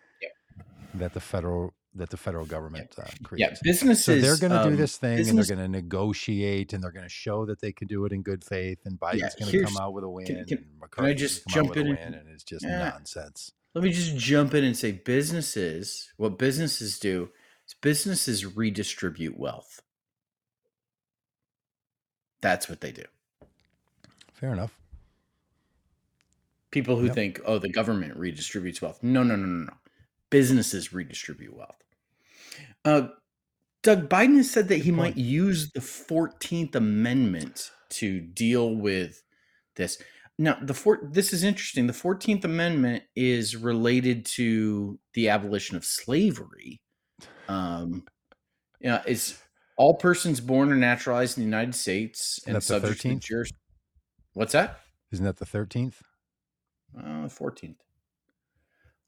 that the federal that the federal government uh, creates. Yeah, businesses. So they're going to um, do this thing, business, and they're going to negotiate, and they're going to show that they can do it in good faith. And Biden's yeah, going to come out with a win. Can, can, can I just jump in? And, and, it's just yeah. nonsense. Let me just jump in and say, businesses. What businesses do is businesses redistribute wealth. That's what they do. Fair enough. People who yep. think, oh, the government redistributes wealth. No, no, no, no, no. Businesses redistribute wealth. Uh, Doug Biden has said that he might use the 14th Amendment to deal with this. Now, the four, this is interesting. The 14th Amendment is related to the abolition of slavery. Um, you know, it's all persons born or naturalized in the United States and subject to juris. What's that? Isn't that the 13th? Uh, 14th.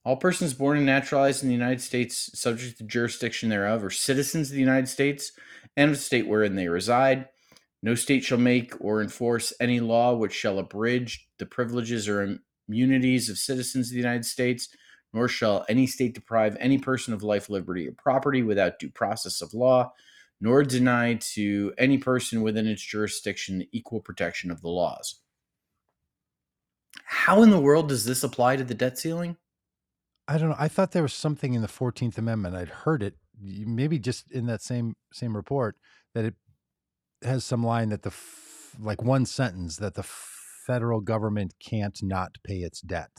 All persons born and naturalized in the United States, subject to the jurisdiction thereof, are citizens of the United States and of the state wherein they reside. No state shall make or enforce any law which shall abridge the privileges or immunities of citizens of the United States, nor shall any state deprive any person of life, liberty, or property without due process of law, nor deny to any person within its jurisdiction the equal protection of the laws. How in the world does this apply to the debt ceiling? I don't know. I thought there was something in the Fourteenth Amendment. I'd heard it, maybe just in that same same report, that it has some line that the f- like one sentence that the federal government can't not pay its debt.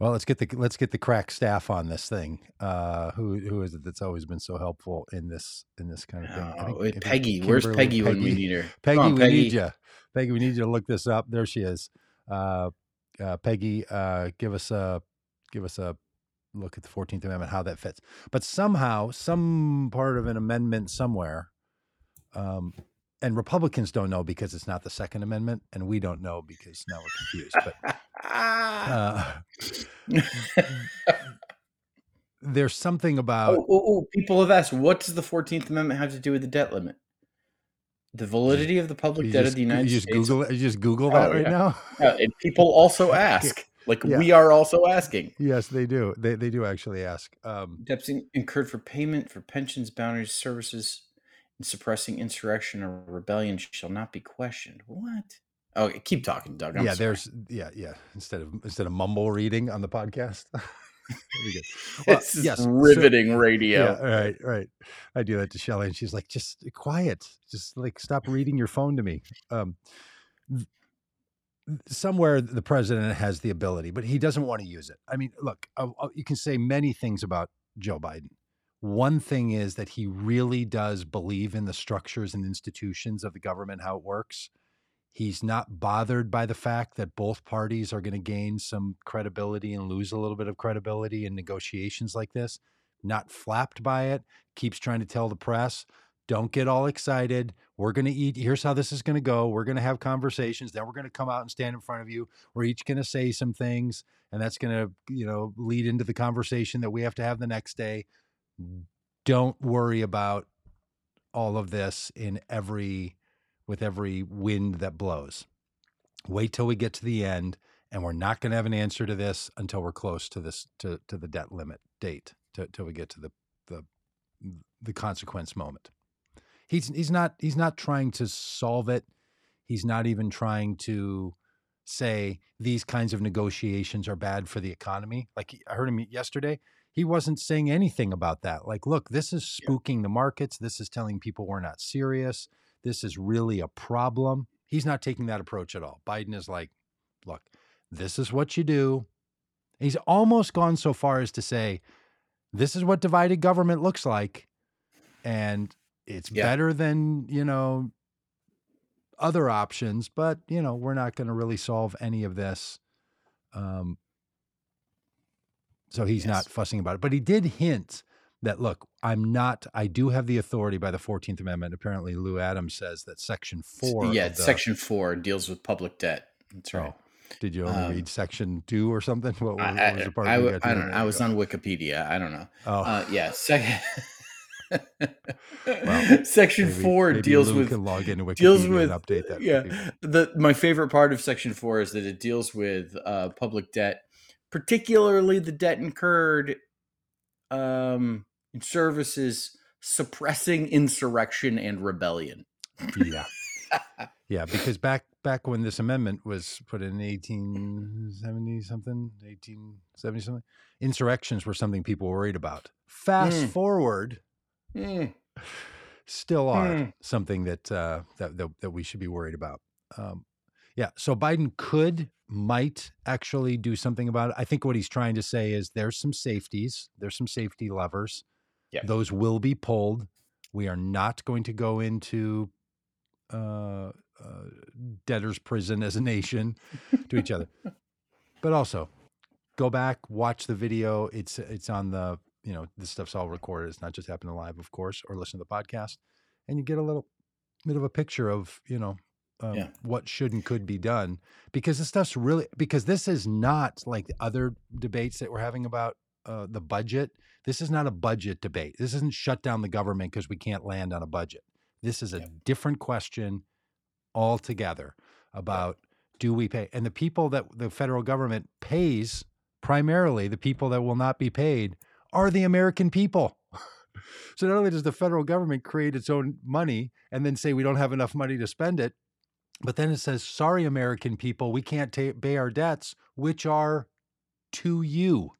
Well, let's get the let's get the crack staff on this thing. Uh, who who is it that's always been so helpful in this in this kind of thing? Oh, think Peggy, where's Kimberly- Peggy, when we need her? Peggy, on, we Peggy. need you. Peggy, we need you to look this up. There she is. Uh, uh, Peggy, uh, give us a give us a look at the Fourteenth Amendment, how that fits. But somehow, some part of an amendment somewhere, um, and Republicans don't know because it's not the Second Amendment, and we don't know because now we're confused. But uh, there's something about oh, oh, oh, people have asked, what does the Fourteenth Amendment have to do with the debt limit? The validity of the public you debt just, of the United you just States. Google it. You just Google Oh, that right yeah. now. Yeah, and people also ask, like Yeah. we are also asking. Yes, they do. They they do actually ask. Um, Debts incurred for payment for pensions, boundaries, services, and suppressing insurrection or rebellion shall not be questioned. What? Okay, keep talking, Doug. I'm yeah, sorry. there's yeah, yeah. Instead of instead of mumble reading on the podcast. Well, this is yes, so- riveting radio. Yeah, right, right. I do that to Shelly, and she's like, "Just quiet. Just like stop reading your phone to me." Um, somewhere the president has the ability, but he doesn't want to use it. I mean, look, uh, uh, you can say many things about Joe Biden. One thing is that he really does believe in the structures and institutions of the government, how it works. He's not bothered by the fact that both parties are going to gain some credibility and lose a little bit of credibility in negotiations like this. Not flapped by it. Keeps trying to tell the press, don't get all excited. We're going to eat. Here's how this is going to go. We're going to have conversations. Then we're going to come out and stand in front of you. We're each going to say some things, and that's going to, you know, lead into the conversation that we have to have the next day. Don't worry about all of this in every with every wind that blows. Wait till we get to the end, and we're not going to have an answer to this until we're close to this to, to the debt limit date, to, till we get to the the the consequence moment. He's he's not he's not trying to solve it. He's not even trying to say these kinds of negotiations are bad for the economy. Like I heard him yesterday, he wasn't saying anything about that. Like, look, this is Yeah. spooking the markets. This is telling people we're not serious. This is really a problem. He's not taking that approach at all. Biden is like, look, this is what you do. He's almost gone so far as to say, this is what divided government looks like. And it's Yeah. better than, you know, other options, but, you know, we're not going to really solve any of this. Um, so he's Yes. not fussing about it. But he did hint that, look, I'm not, I do have the authority by the 14th Amendment. Apparently, Lou Adams says that Section 4. yeah, the- Section Four deals with public debt. That's right. Oh, did you only Um, read Section 2 or something? What, what I, was I, the part I, got I don't know. I was on Wikipedia. I don't know. Oh, Uh, yeah, second. Well, Section maybe- four maybe deals Lou with can log into Wikipedia deals and with update that. yeah. The my favorite part of Section four is that it deals with uh, public debt, particularly the debt incurred um, services suppressing insurrection and rebellion. yeah yeah because back back when this amendment was put in 1870 something 1870 something insurrections were something people worried about fast Mm. forward Mm, still are Mm. something that, uh, that that that we should be worried about um, yeah so biden could might actually do something about it i think what he's trying to say is there's some safeties there's some safety levers Those will be pulled we are not going to go into uh, uh, debtor's prison as a nation to each other. But also, go back, watch the video. It's it's on the you know this stuff's all recorded. It's not just happening live, of course, or listen to the podcast, and you get a little bit of a picture of you know um, Yeah. what should and could be done because this stuff's really because this is not like the other debates that we're having about uh, the budget. This is not a budget debate. This isn't shut down the government because we can't land on a budget. This is a Yep. different question altogether about do we pay and the people that the federal government pays primarily the people that will not be paid are the american people so not only does the federal government create its own money and then say we don't have enough money to spend it but then it says sorry american people we can't ta- pay our debts which are to you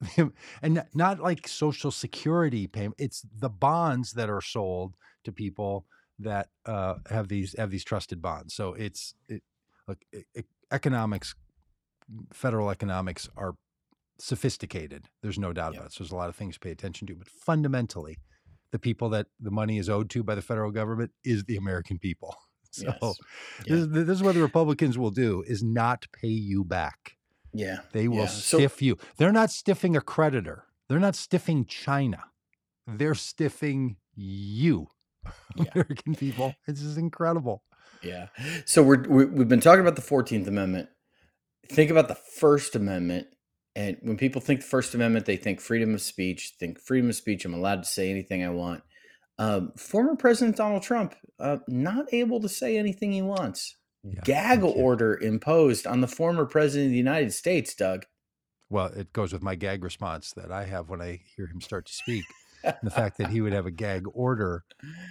and not like social security payment it's the bonds that are sold to people that uh, have these have these trusted bonds so it's it, look e- economics federal economics are sophisticated. There's no doubt Yep. about it. So there's a lot of things to pay attention to. But fundamentally, the people that the money is owed to by the federal government is the American people. So yes. Yeah. is, this is what the Republicans will do is not pay you back. Yeah. They will Yeah. So- stiff you. They're not stiffing a creditor. They're not stiffing China. They're stiffing you, Yeah. American people. This is incredible. Yeah. So we're, we we've been talking about the Fourteenth Amendment. Think about the First Amendment, and when people think the First Amendment, they think freedom of speech. Think freedom of speech. I'm allowed to say anything I want. Um, former President Donald Trump uh, not able to say anything he wants. Yeah, Gag order imposed on the former president of the United States. Doug. Well, it goes with my gag response that I have when I hear him start to speak. And the fact that he would have a gag order.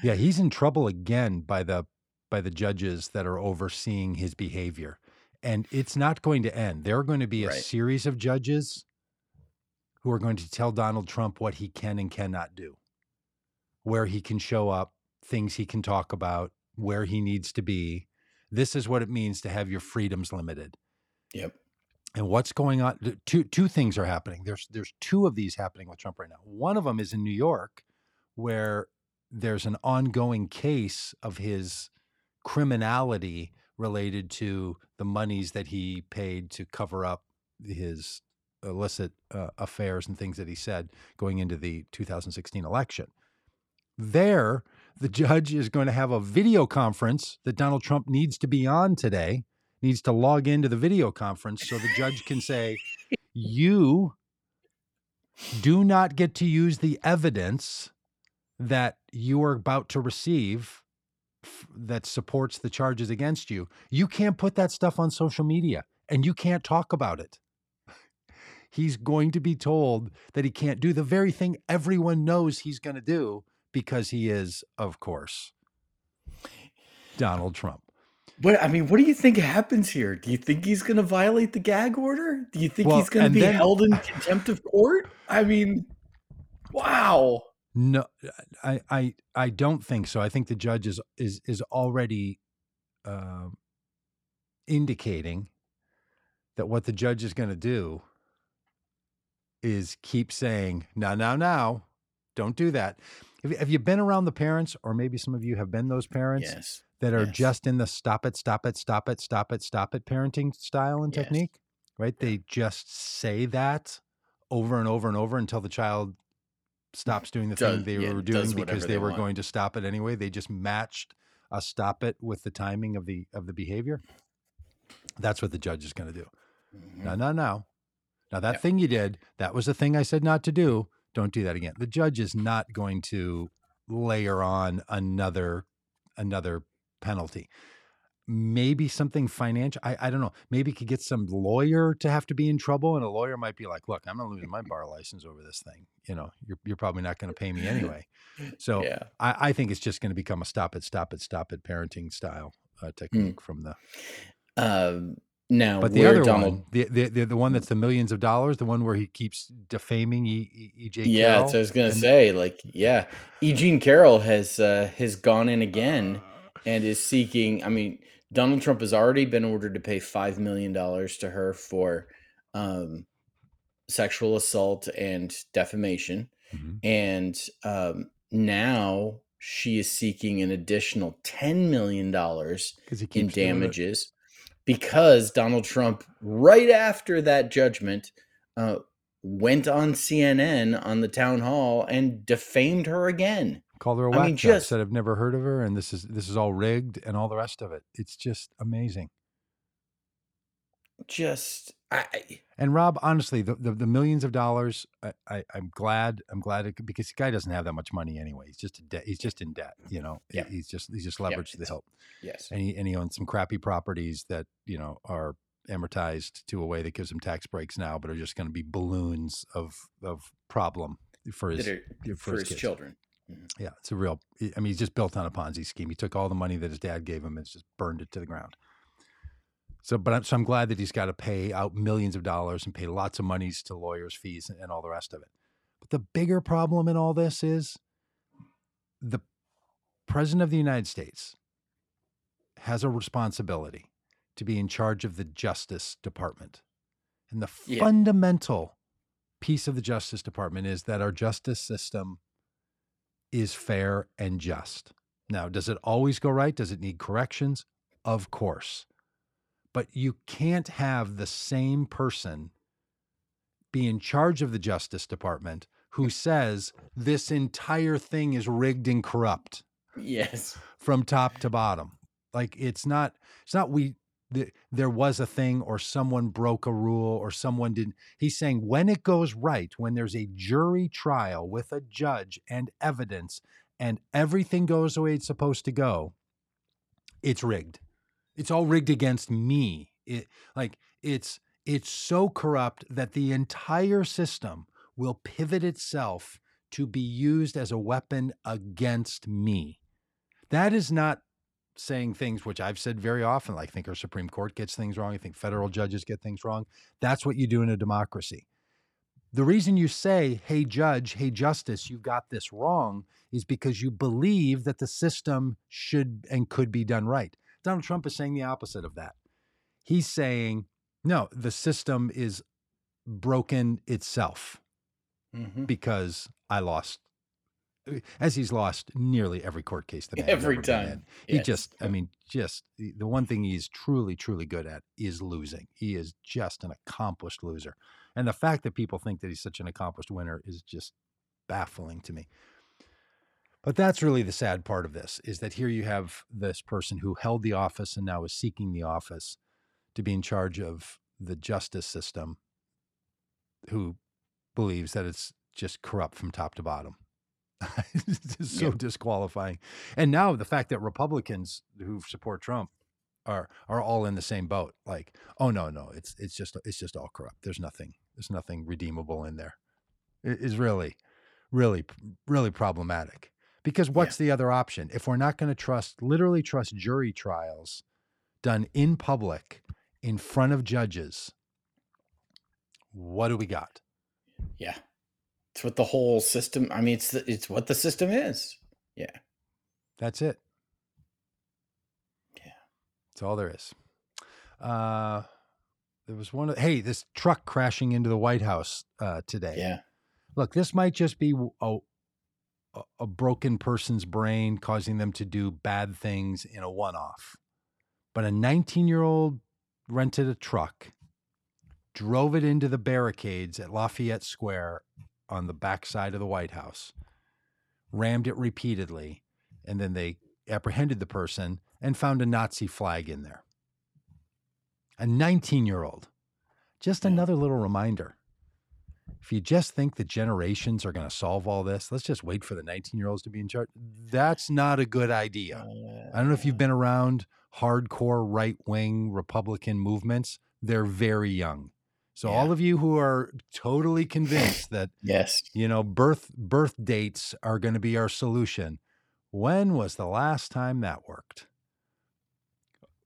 Yeah, he's in trouble again by the by the judges that are overseeing his behavior. And it's not going to end. There are going to be a Right. series of judges who are going to tell Donald Trump what he can and cannot do, where he can show up, things he can talk about, where he needs to be. This is what it means to have your freedoms limited. Yep. And what's going on? Two two things are happening. There's there's two of these happening with Trump right now. One of them is in New York, where there's an ongoing case of his criminality related to the monies that he paid to cover up his illicit uh, affairs and things that he said going into the 2016 election. There, the judge is going to have a video conference that Donald Trump needs to be on today needs to log into the video conference so the judge can say, You do not get to use the evidence that you are about to receive that supports the charges against you. You can't put that stuff on social media and you can't talk about it. He's going to be told that he can't do the very thing everyone knows he's going to do because he is, of course, Donald Trump. What I mean, what do you think happens here? Do you think he's going to violate the gag order? Do you think Well, he's going to be then- held in contempt of court? I mean, wow. No, I, I, I don't think so. I think the judge is is is already um indicating that what the judge is going to do is keep saying, "Now, now, now, don't do that." Have you, been around the parents, or maybe some of you have been those parents Yes. that are yes. just in the stop it, stop it, stop it, stop it, stop it parenting style and Yes. technique? Right? They just say that over and over and over until the child stops doing the Does- thing they yeah, were doing because they, they were want. going to stop it anyway. They just matched a stop it with the timing of the of the behavior. That's what the judge is going to do. Mhm. No, no, no. Now that Yeah. thing you did, that was the thing I said not to do. Don't do that again. The judge is not going to layer on another another penalty. Maybe something financial. I, I don't know. Maybe could get some lawyer to have to be in trouble, and a lawyer might be like, "Look, I'm not losing my bar license over this thing. You know, you're you're probably not going to pay me anyway." So yeah. I, I think it's just going to become a stop it, stop it, stop it parenting style uh, technique from the Um, now, but the other Donald, one, the, the the the one that's the millions of dollars, the one where he keeps defaming E. E. EJ. yeah, Carroll, that's what I was gonna and- say. Like, yeah, E. Jean Carroll has uh, has gone in again and is seeking. I mean, Donald Trump has already been ordered to pay five million dollars to her for um, sexual assault and defamation, Mhm. and um, now she is seeking an additional ten million dollars in keeps doing it. damages because Donald Trump, right after that judgment, uh, went on CNN on the town hall and defamed her again. Called her a whack mean, job. just- Said I've never heard of her, and this is this is all rigged, and all the rest of it. It's just amazing. Just, I, And Rob, honestly, the, the, the millions of dollars, I, I'm glad. I'm glad it, because the guy doesn't have that much money anyway. He's just a debt. He's just in debt. You know. Yeah. He's just he's just leveraged to the hilt. yes, and he and he owns some crappy properties that you know are amortized to a way that gives him tax breaks now, but are just going to be balloons of of problem for his. are for for his his children. Mm-hmm. Yeah, it's a real. I mean, he's just built on a Ponzi scheme. He took all the money that his dad gave him and just burned it to the ground. So, but I'm, so I'm glad that he's got to pay out millions of dollars and pay lots of monies to lawyers' fees and, all the rest of it. But the bigger problem in all this is the president of the United States has a responsibility to be in charge of the Justice Department. And the Yeah. fundamental piece of the Justice Department is that our justice system is fair and just. Now, does it always go right? Does it need corrections? Of course. But you can't have the same person be in charge of the Justice Department who says this entire thing is rigged and corrupt Yes. from top to bottom. Like it's not it's not we th- there was a thing or someone broke a rule or someone didn't. He's saying when it goes right, when there's a jury trial with a judge and evidence and everything goes the way it's supposed to go, it's rigged. It's all rigged against me. It like it's it's so corrupt that the entire system will pivot itself to be used as a weapon against me. That is not saying things which I've said very often. Like, I think our Supreme Court gets things wrong. I think federal judges get things wrong. That's what you do in a democracy. The reason you say, hey, judge, hey, justice, you got this wrong is because you believe that the system should and could be done right. Donald Trump is saying the opposite of that. He's saying, no, the system is broken itself Mhm. because I lost, as he's lost nearly every court case that Every time. He just, I mean, just the one thing he's truly, truly good at is losing. He is just an accomplished loser. And the fact that people think that he's such an accomplished winner is just baffling to me. But that's really the sad part of this is that here you have this person who held the office and now is seeking the office to be in charge of the justice system who believes that it's just corrupt from top to bottom. it's just so Yeah. disqualifying. And now the fact that Republicans who support Trump are are all in the same boat. Like, oh no, no, it's it's just it's just all corrupt. There's nothing there's nothing redeemable in there. It is really, really, really problematic. Because what's the other option? If we're not going to trust, literally trust jury trials done in public in front of judges, what do we got? Yeah. It's what the whole system. I mean, it's the, it's what the system is. Yeah. That's it. Yeah. That's all there is. Uh, there was one. Of, hey, this truck crashing into the White House uh, today. Yeah. Look, this might just be a, a broken person's brain causing them to do bad things in a one-off. But a 19-year-old rented a truck, drove it into the barricades at Lafayette Square on the backside of the White House, rammed it repeatedly, and then they apprehended the person and found a Nazi flag in there. A 19 year old. Just another little reminder. If you just think that generations are going to solve all this, let's just wait for the 19 year olds to be in charge. That's not a good idea. I don't know if you've been around hardcore right wing Republican movements, they're very young. So, all of you who are totally convinced that Yes. you know birth birth dates are going to be our solution when was the last time that worked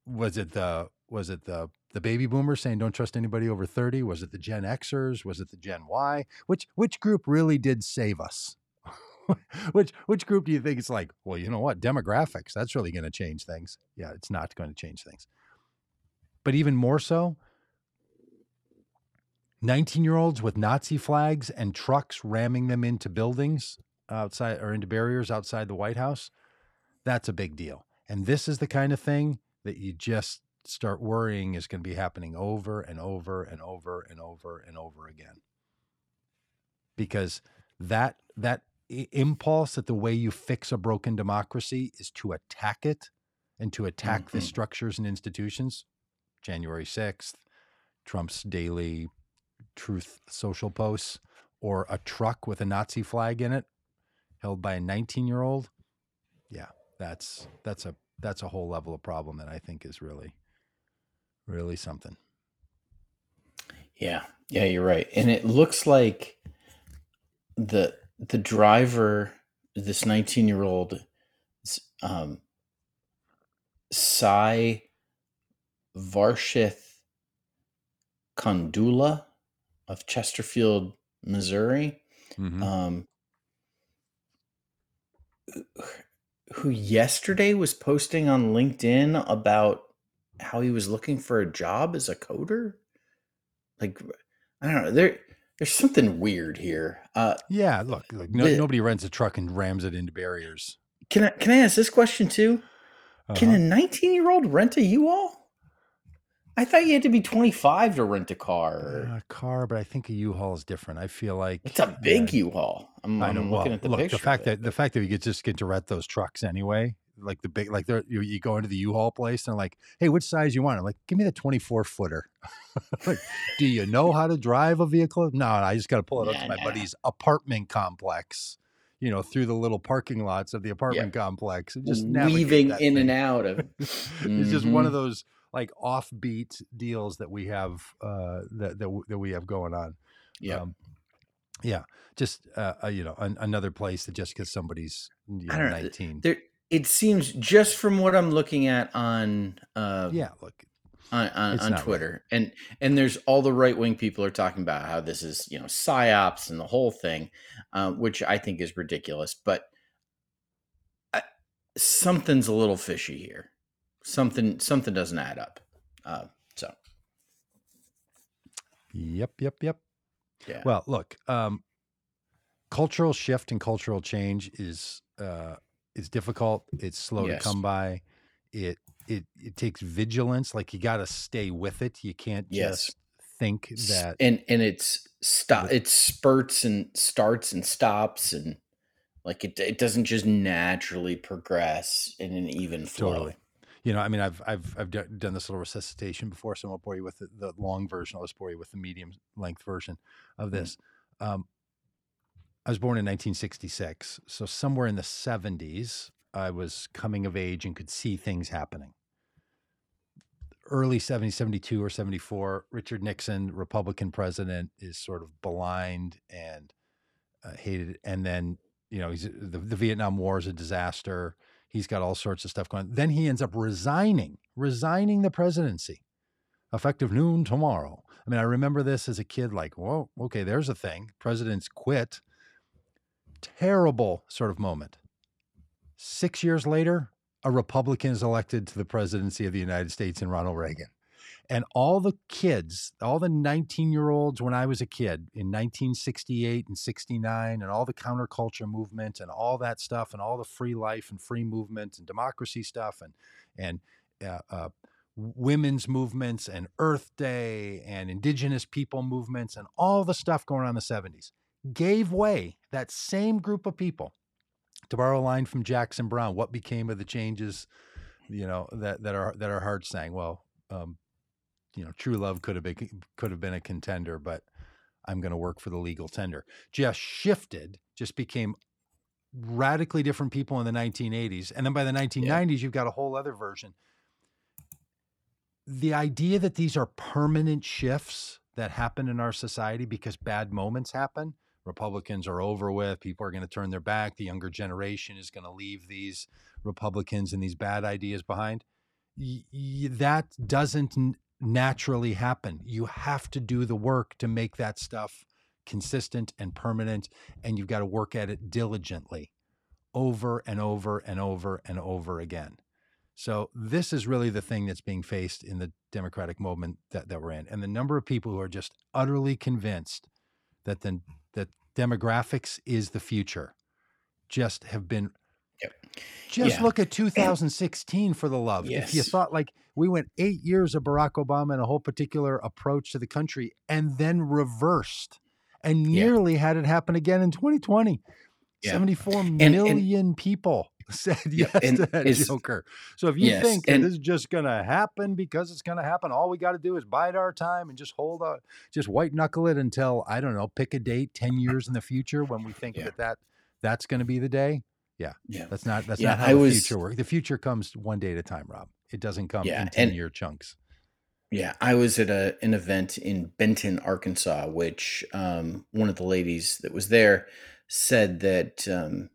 was it the was it the the baby boomers saying don't trust anybody over 30 was it the gen xers? Was it the gen y? Which which group really did save us? Which which group do you think it's like well you know what? Demographics that's really going to change things. Yeah it's not going to change things. But even more so 19 year olds with Nazi flags and trucks ramming them into buildings outside or into barriers outside the White House. That's a big deal. And this is the kind of thing that you just start worrying is going to be happening over and over and over and over and over again. Because that that impulse that the way you fix a broken democracy is to attack it and to attack the Mhm. structures and institutions. January 6th, Trump's daily truth social posts or a truck with a Nazi flag in it held by a 19 year old. Yeah, that's that's a that's a whole level of problem that I think is really really something. Yeah. Yeah, you're right. And it looks like the the driver, this 19 year old, um, Sai Varshith Kondula of Chesterfield, Missouri, Mhm. um, who yesterday was posting on LinkedIn about how he was looking for a job as a coder. like I don't know. There there's something weird here. Uh, yeah, look, look no, nobody rents a truck and rams it into barriers. can I can I ask this question too? Can Uh-huh. a 19 year old rent a U-Haul? I thought you had to be 25 to rent a car. Uh, a car, but I think a U-Haul is different. I feel like It's a big yeah, U-Haul. I'm. I'm Well, looking at the look, picture. the fact that the fact that we could just get to rent those trucks anyway, like the big, like they're, you, you go into the U-Haul place and like, hey, which size you want? I'm like, give me the 24 footer. like, do you know how to drive a vehicle? No, I just got to pull it up to my buddy's apartment complex. You know, through the little parking lots of the apartment complex, and just weaving in and out of. it's just one of those like offbeat deals that we have uh, that that, that we have going on. Yeah. Um, yeah, just uh, uh, you know, an, another place that just because somebody's you know. nineteen. There, it seems just from what I'm looking at on uh, yeah, look, on, on, on not right. Twitter, and and there's all the right wing people are talking about how this is you know psyops and the whole thing, uh, which I think is ridiculous. But I, something's a little fishy here. Something something doesn't add up. Uh, so yep, yep, yep. yeah, Well, look, um, cultural shift and cultural change is uh, is difficult. It's slow Yes. to come by. It it it takes vigilance. Like you got to stay with it. You can't Yes. just think that. and and it's stop. It spurts and starts and stops and. Like it, it doesn't just naturally progress in an even flow. Totally. You know, I mean, I've I've I've done this little resuscitation before, so I won't bore you with the, the long version. I'll just bore you with the medium length version of Mhm. this. Um, I was born in 1966, so somewhere in the 70s, I was coming of age and could see things happening. Early 70s, 72 or 74, Richard Nixon, Republican president, is sort of blind and uh, hated. And then, you know, he's the, the Vietnam War is a disaster. He's got all sorts of stuff going. Then he ends up resigning, resigning the presidency, effective noon tomorrow. I mean, I remember this as a kid, like, whoa, okay, there's a thing. Presidents quit. Terrible sort of moment. Six years later, a Republican is elected to the presidency of the United States in Ronald Reagan. And all the kids, all the 19 year olds when I was a kid in 1968 and 69, and all the counterculture movement and all that stuff, and all the free life and free movement and democracy stuff, and, and, uh, uh, women's movements and Earth Day and indigenous people movements and all the stuff going on in the 70s gave way. That same group of people, to borrow a line from Jackson Browne, what became of the changes, you know, that, that our that our hearts sang? Well, um, you know, true love could have been could have been a contender, but I'm going to work for the legal tender. Just shifted, just became radically different people in the 1980s, and then by the 1990s, you've got a whole other version. The idea that these are permanent shifts that happen in our society because bad moments happen. Republicans are over with. People are going to turn their back. The younger generation is going to leave these Republicans and these bad ideas behind. Y- y- that doesn't n- naturally happen. You have to do the work to make that stuff consistent and permanent, and you've got to work at it diligently over and over and over and over again. So this is really the thing that's being faced in the democratic movement that, that we're in. And the number of people who are just utterly convinced that the that demographics is the future just have been Yep. just Yeah. look at 2016 for the love. If you thought like we went eight years of Barack Obama and a whole particular approach to the country and then reversed and Yeah. nearly had it happen again in 2020. Yeah. 74 and- people said yes and to that Joker. So if you Yes, think that and- this is just going to happen because it's going to happen, all we got to do is bide our time and just hold on, just white knuckle it until I don't know, pick a date 10 years in the future when we think Yeah. that, that that's going to be the day. Yeah. Yeah, that's not that's Yeah, not how I the was- future works. The future comes one day at a time, Rob. It doesn't come Yeah, in and- 10 year chunks. Yeah, I was at a an event in Benton, Arkansas, which um, one of the ladies that was there said that um,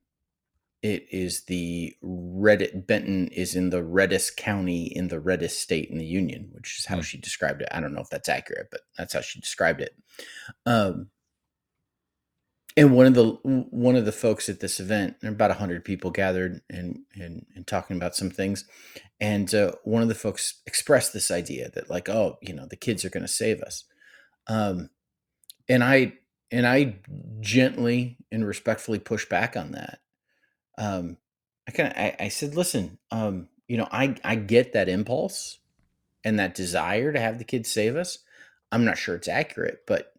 it is the Reddit Benton is in the reddest county in the reddest state in the union, which is how Hmm. she described it. I don't know if that's accurate, but that's how she described it. Um, and one of the one of the folks at this event, about hundred people gathered and, and and talking about some things, and uh, one of the folks expressed this idea that like, oh, you know, the kids are going to save us. Um, and I and I gently and respectfully push back on that. Um, I kind of I, I said, listen, um, you know, I I get that impulse and that desire to have the kids save us. I'm not sure it's accurate, but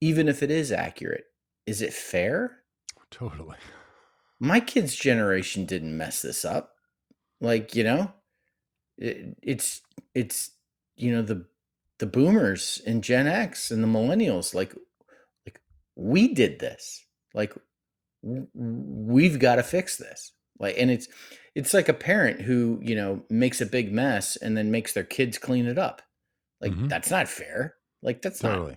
even if it is accurate, is it fair? Totally. My kids' generation didn't mess this up. Like, you know, it, it's it's you know the the boomers and Gen X and the millennials like like we did this. Like we've got to fix this. Like and it's it's like a parent who, you know, makes a big mess and then makes their kids clean it up. Like Mhm. that's not fair. Like that's not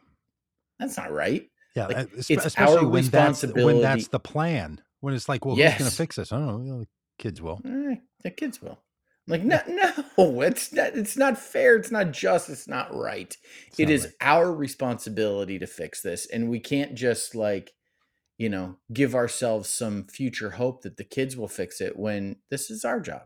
that's not right. Yeah, Like, it's especially our when that's when that's the plan. When it's like, well, who's going to fix this? I don't know. The kids will. Eh, the kids will. Like no, no, it's not. It's not fair. It's not just. It's not right. It's It not is right. our responsibility to fix this, and we can't just like, you know, give ourselves some future hope that the kids will fix it when this is our job.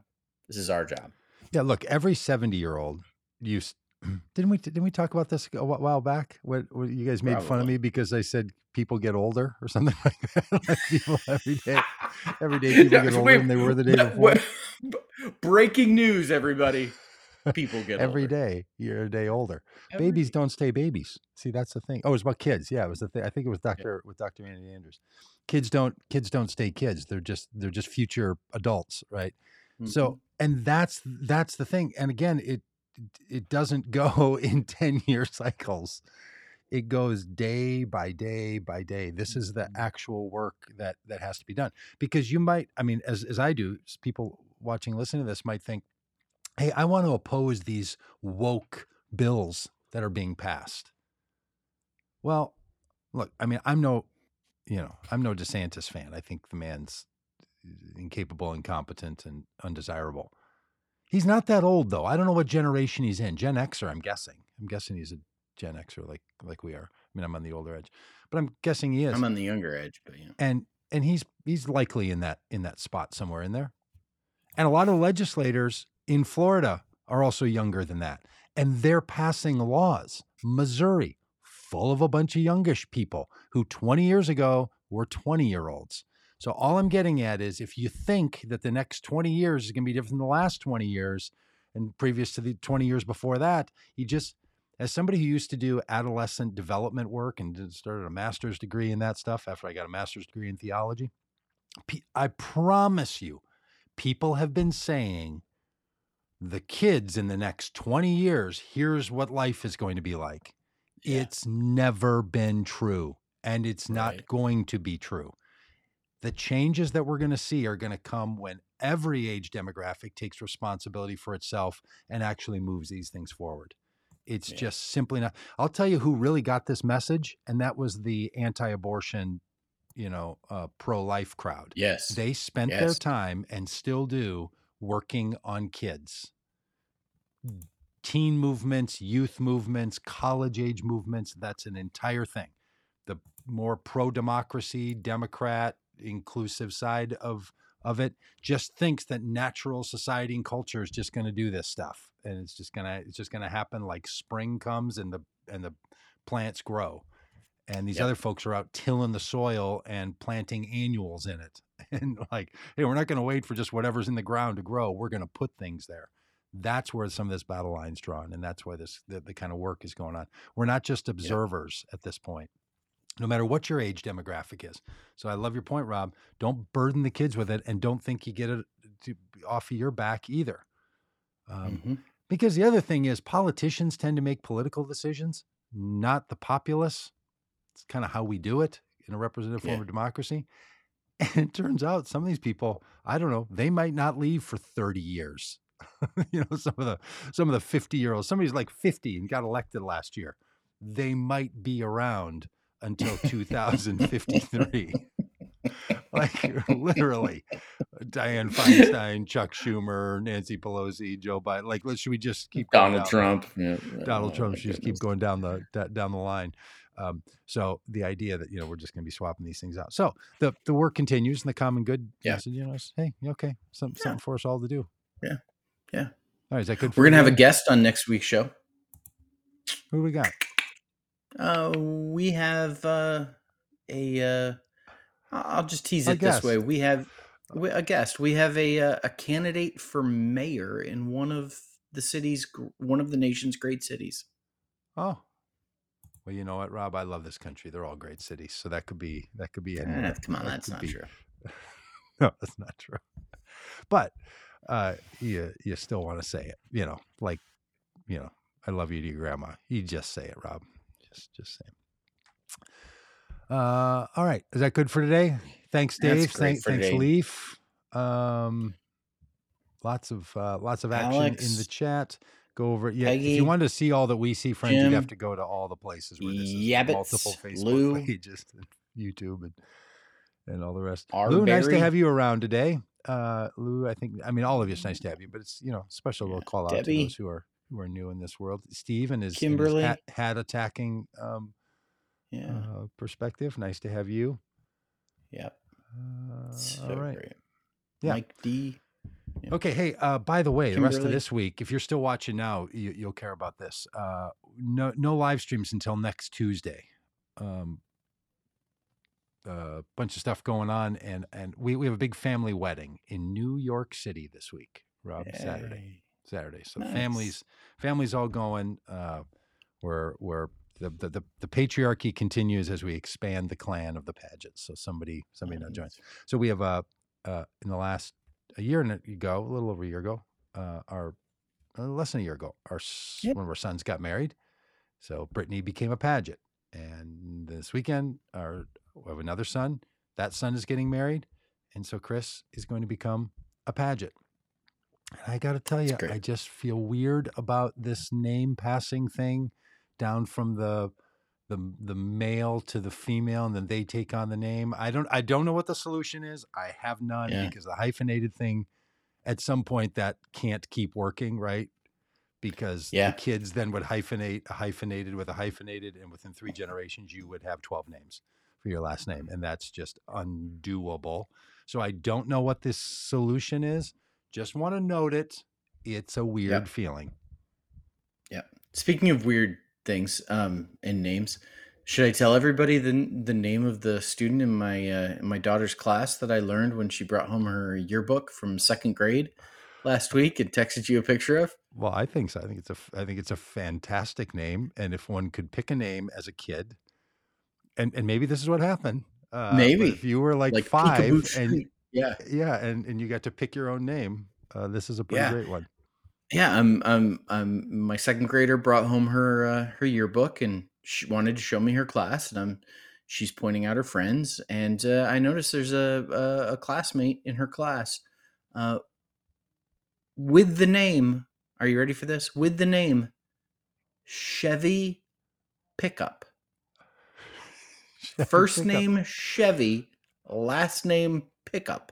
This is our job. Yeah, look, every seventy-year-old used. Didn't we? Didn't we talk about this a while back? What, you guys made fun of me because I said people get older or something like that. like people every day, every day people No, get older wait, than they were the day before. Breaking news, everybody! People get every day you're a day older. Every babies day. don't stay babies. See, that's the thing. Oh, it was about kids. Yeah, it was the thing. I think it was Doctor with Doctor Andy Andrews. Kids don't kids don't stay kids. They're just they're just future adults, right? Mhm. So, and that's that's the thing. And again, it it doesn't go in 10 year cycles. It goes day by day by day. This is the Mhm. actual work that that has to be done. Because you might, I mean, as as I do, people watching, listening to this might think, hey, I want to oppose these woke bills that are being passed. Well, look, I mean, I'm no, you know, I'm no DeSantis fan. I think the man's incapable, incompetent, and undesirable. He's not that old though. I don't know what generation he's in. Gen Xer, I'm guessing. I'm guessing he's a Gen Xer like like we are. I mean, I'm on the older edge, but I'm guessing he is. I'm on the younger edge, but yeah. and and he's he's likely in that in that spot somewhere in there. And a lot of legislators in Florida are also younger than that, and they're passing laws. Missouri, full of a bunch of youngish people who 20 years ago were 20 year olds. So all I'm getting at is if you think that the next 20 years is going to be different than the last 20 years and previous to the 20 years before that, you just as somebody who used to do adolescent development work and started a master's degree in that stuff after I got a master's degree in theology, I promise you, people have been saying the kids in the next 20 years, here's what life is going to be like. Yeah. It's never been true, and it's not Right. going to be true. The changes that we're going to see are going to come when every age demographic takes responsibility for itself and actually moves these things forward. It's Yeah. just simply not. I'll tell you who really got this message, and that was the anti-abortion, you know, uh, pro-life crowd. Yes. They spent their time and still do working on kids. Hmm. Teen movements, youth movements, college age movements, that's an entire thing. The more pro democracy, Democrat, inclusive side of of it just thinks that natural society and culture is just going to do this stuff and it's just going to it's just going to happen like spring comes and the and the plants grow and these Yep. other folks are out tilling the soil and planting annuals in it and like hey we're not going to wait for just whatever's in the ground to grow we're going to put things there. That's where some of this battle line's drawn and that's why this the, the kind of work is going on. We're not just observers at this point no matter what your age demographic is. So i love your point rob. Don't burden the kids with it and don't think you get it to, off of your back either. Um, Mhm. because the other thing is politicians tend to make political decisions not the populace. It's kind of how we do it in a representative form Yeah. of democracy and it turns out some of these people i don't know they might not leave for 30 years you know some of the some of the 50 year olds somebody's like 50 and got elected last year they might be around until 2053 like literally diane feinstein chuck schumer nancy pelosi joe biden like should we just keep going Donald? Trump. Yeah. Donald Oh, Trump should just keep going down the down the line. Um, so the idea that you know we're just going to be swapping these things out. So the the work continues, and the common good Yeah. message, you know, is hey, okay, some, Yeah. something for us all to do. Yeah. Yeah. All right, is that good? For We're gonna have a guest on next week's show. Who we got? Uh, we have uh, a. Uh, I'll just tease it this way. We have we- a guest. We have a uh, a candidate for mayor in one of the cities, one of the nation's great cities. Oh. Well, you know what, Rob? I love this country. They're all great cities, so that could be that could be anyone. Eh, come on, That that's not be- true. no, that's not true. But uh, you you still want to say it, you know, like you know, I love you to your grandma. You just say it, Rob. Just just say it. Uh, all right, is that good for today? Thanks, Dave. Thank, thanks, today. Leaf. Um, lots of uh, lots of action in the chat. Go over. Yeah, if you wanted to see all that we see, friends, you'd have to go to all the places where this is Yabbits, multiple Facebook Lou, pages, and YouTube, and and all the rest. R. Lou, nice to have you around today. Uh, Lou, I think I mean all of you. It's nice to have you, but it's you know special yeah, little call out to those who are who are new in this world. Steve and his and his Kimberly. hat, hat attacking um, Yeah, uh, perspective. Nice to have you. yep. Uh, So all right. great. Yeah. Mike D. Yeah. Okay. Hey, uh, by the way, the rest of this week, if you're still watching now, you, you'll care about this. Uh, no, no live streams until next Tuesday. Um, a bunch of stuff going on, and and we, we have a big family wedding in New York City this week, Rob. Saturday, Yay. Saturday. So Nice. families, families all going. Uh, we're we're the, the the the patriarchy continues as we expand the clan of the Pagitts. So somebody somebody now joins. So we have a uh, in the last a year ago, a little over a year ago, uh, our uh, less than a year ago, our Yep. one of our sons got married. So Brittany became a Pagitt, and this weekend, our we have another son. That son is getting married, and so Chris is going to become a Pagitt. And I got to tell you, I just feel weird about this name passing thing down from the the the male to the female and then they take on the name. I don't I don't know what the solution is. I have none Yeah. because the hyphenated thing at some point that can't keep working, right? Because Yeah. the kids then would hyphenate a hyphenated with a hyphenated and within 3 generations you would have 12 names for your last name and that's just undoable. So I don't know what this solution is. Just want to note it. It's a weird Yep. feeling. yeah Speaking of weird things um, and names, should I tell everybody the the name of the student in my uh, in my daughter's class that I learned when she brought home her yearbook from second grade last week and texted you a picture of? Well, I think so. I think it's a I think it's a fantastic name, and if one could pick a name as a kid, and and maybe this is what happened. Uh, Maybe if you were like, like five, and Yeah, yeah, and and you got to pick your own name, uh, this is a pretty yeah, great one. Yeah. Um, um, um. My second grader brought home her uh, her yearbook and she wanted to show me her class, and I'm she's pointing out her friends, and uh, I noticed there's a, a a classmate in her class, uh, with the name. Are you ready for this? With the name Chevy Pickup. Chevy First pickup. name Chevy, last name Pickup.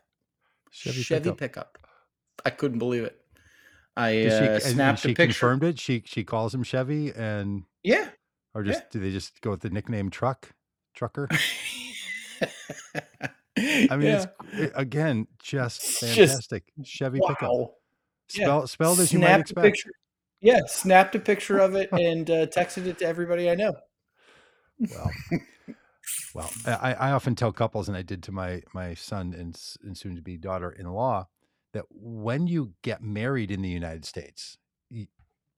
Chevy, Chevy pickup. Pickup. I couldn't believe it. I she uh, snapped she a picture. confirmed it? She she calls him Chevy, and Yeah, or yeah. just do they just go with the nickname Truck Trucker? I mean, yeah. it's again just It's just fantastic. Chevy pickup, wow. Yeah. spell spelled as you might a expect. picture. Yeah, snapped a picture of it and uh, texted it to everybody I know. Well, well, I, I often tell couples, and I did to my my son and, and soon to be daughter in law, that when you get married in the United States,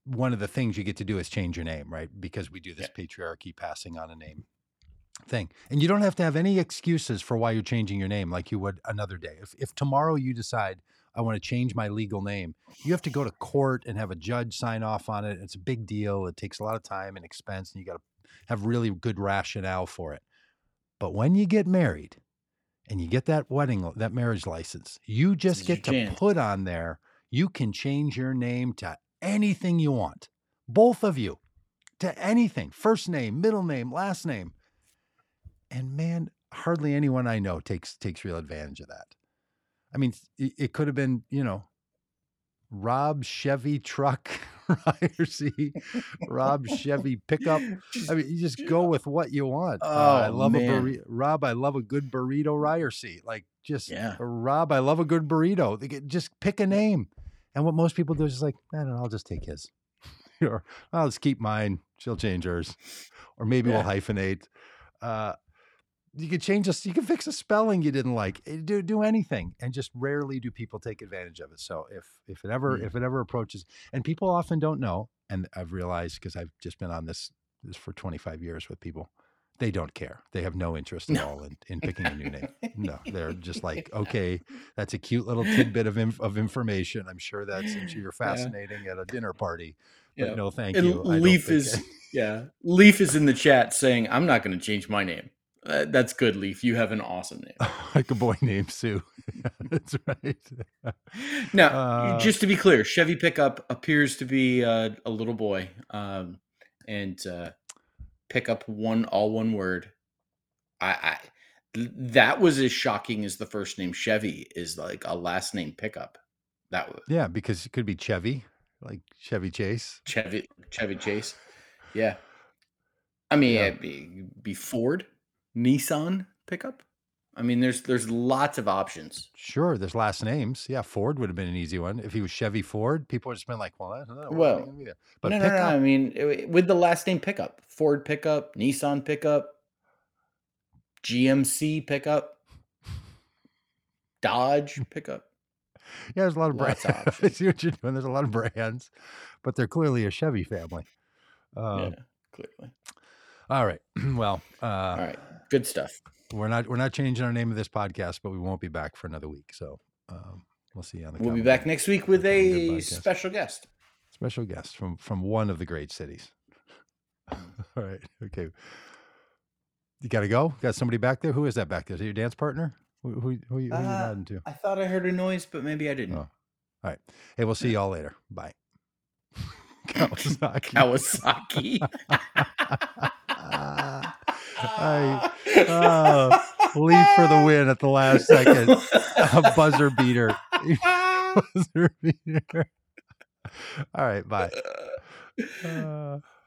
one of the things you get to do is change your name, right? Because we do this patriarchy passing on a name thing, and you don't have to have any excuses for why you're changing your name, like you would another day. If if tomorrow you decide I want to change my legal name, you have to go to court and have a judge sign off on it. It's a big deal. It takes a lot of time and expense, and you got to have really good rationale for it. But when you get married and you get that wedding, that marriage license, you just get to put on there, you can change your name to anything you want. Both of you to anything first name, middle name, last name. And man, hardly anyone I know takes takes real advantage of that. I mean, it, it could have been, you know, Rob Chevy truck, Ryerson, Rob Chevy pickup. I mean, you just go with what you want. Uh, I Oh, love a man. burrito. Rob, I love a good burrito Ryerson. Like just Yeah. Rob, I love a good burrito. Get- Just pick a name. And what most people do is just like, I don't know, I'll just take his. or I'll just keep mine. She'll change hers, or maybe we'll hyphenate. Uh, you could change us. You can fix a spelling you didn't like. Eh, Do do anything, and just rarely do people take advantage of it. So if if it ever Mm. if it ever approaches, and people often don't know, and I've realized because I've just been on this this for 25 years with people, they don't care. They have no interest at No. all in, in picking a new name. No, they're just like, okay, that's a cute little tidbit of inf- of information. I'm sure that's I'm sure you're Yeah. fascinating at a dinner party, but Yeah. no, thank And you. Leaf is I- yeah. Leaf is in the chat saying, "I'm not going to change my name." Uh, that's good, Leaf. You have an awesome name. like a boy named Sue. that's right. Now, Uh, just to be clear, Chevy pickup appears to be uh, a little boy, um, and uh, pickup one all one word. I, I that was as shocking as the first name Chevy is like a last name pickup. That was Yeah, because it could be Chevy, like Chevy Chase. Chevy Chevy Chase. Yeah, I mean, Yeah. it'd be, be Ford, Nissan pickup. I mean, there's there's lots of options. Sure, there's last names. Yeah, Ford would have been an easy one. If he was Chevy Ford, people would have been like, well, I don't know. what are they Well, gonna be there? but no, no, no. pickup, I mean, it- with the last name pickup, Ford pickup, Nissan pickup, GMC pickup, Dodge pickup. yeah, there's a lot of lots brands. of I see what you're doing. There's a lot of brands, but they're clearly a Chevy family. Um, yeah, clearly. All right. well, uh, All right, good stuff. we're not we're not changing our name of this podcast, but we won't be back for another week. So um, we'll see you on the. We'll be back next week with a special guest. special guest from from one of the great cities. All right. Okay. You got to go. Got somebody back there. Who is that back there? Is it your dance partner? Who who, who, you're you Uh, nodding to? I thought I heard a noise, but maybe I didn't. Oh. All right. Hey, we'll see y'all later. Bye. Kawasaki. Kawasaki. I uh, leave for the win at the last second. A buzzer beater. buzzer beater. All right. Bye. Uh,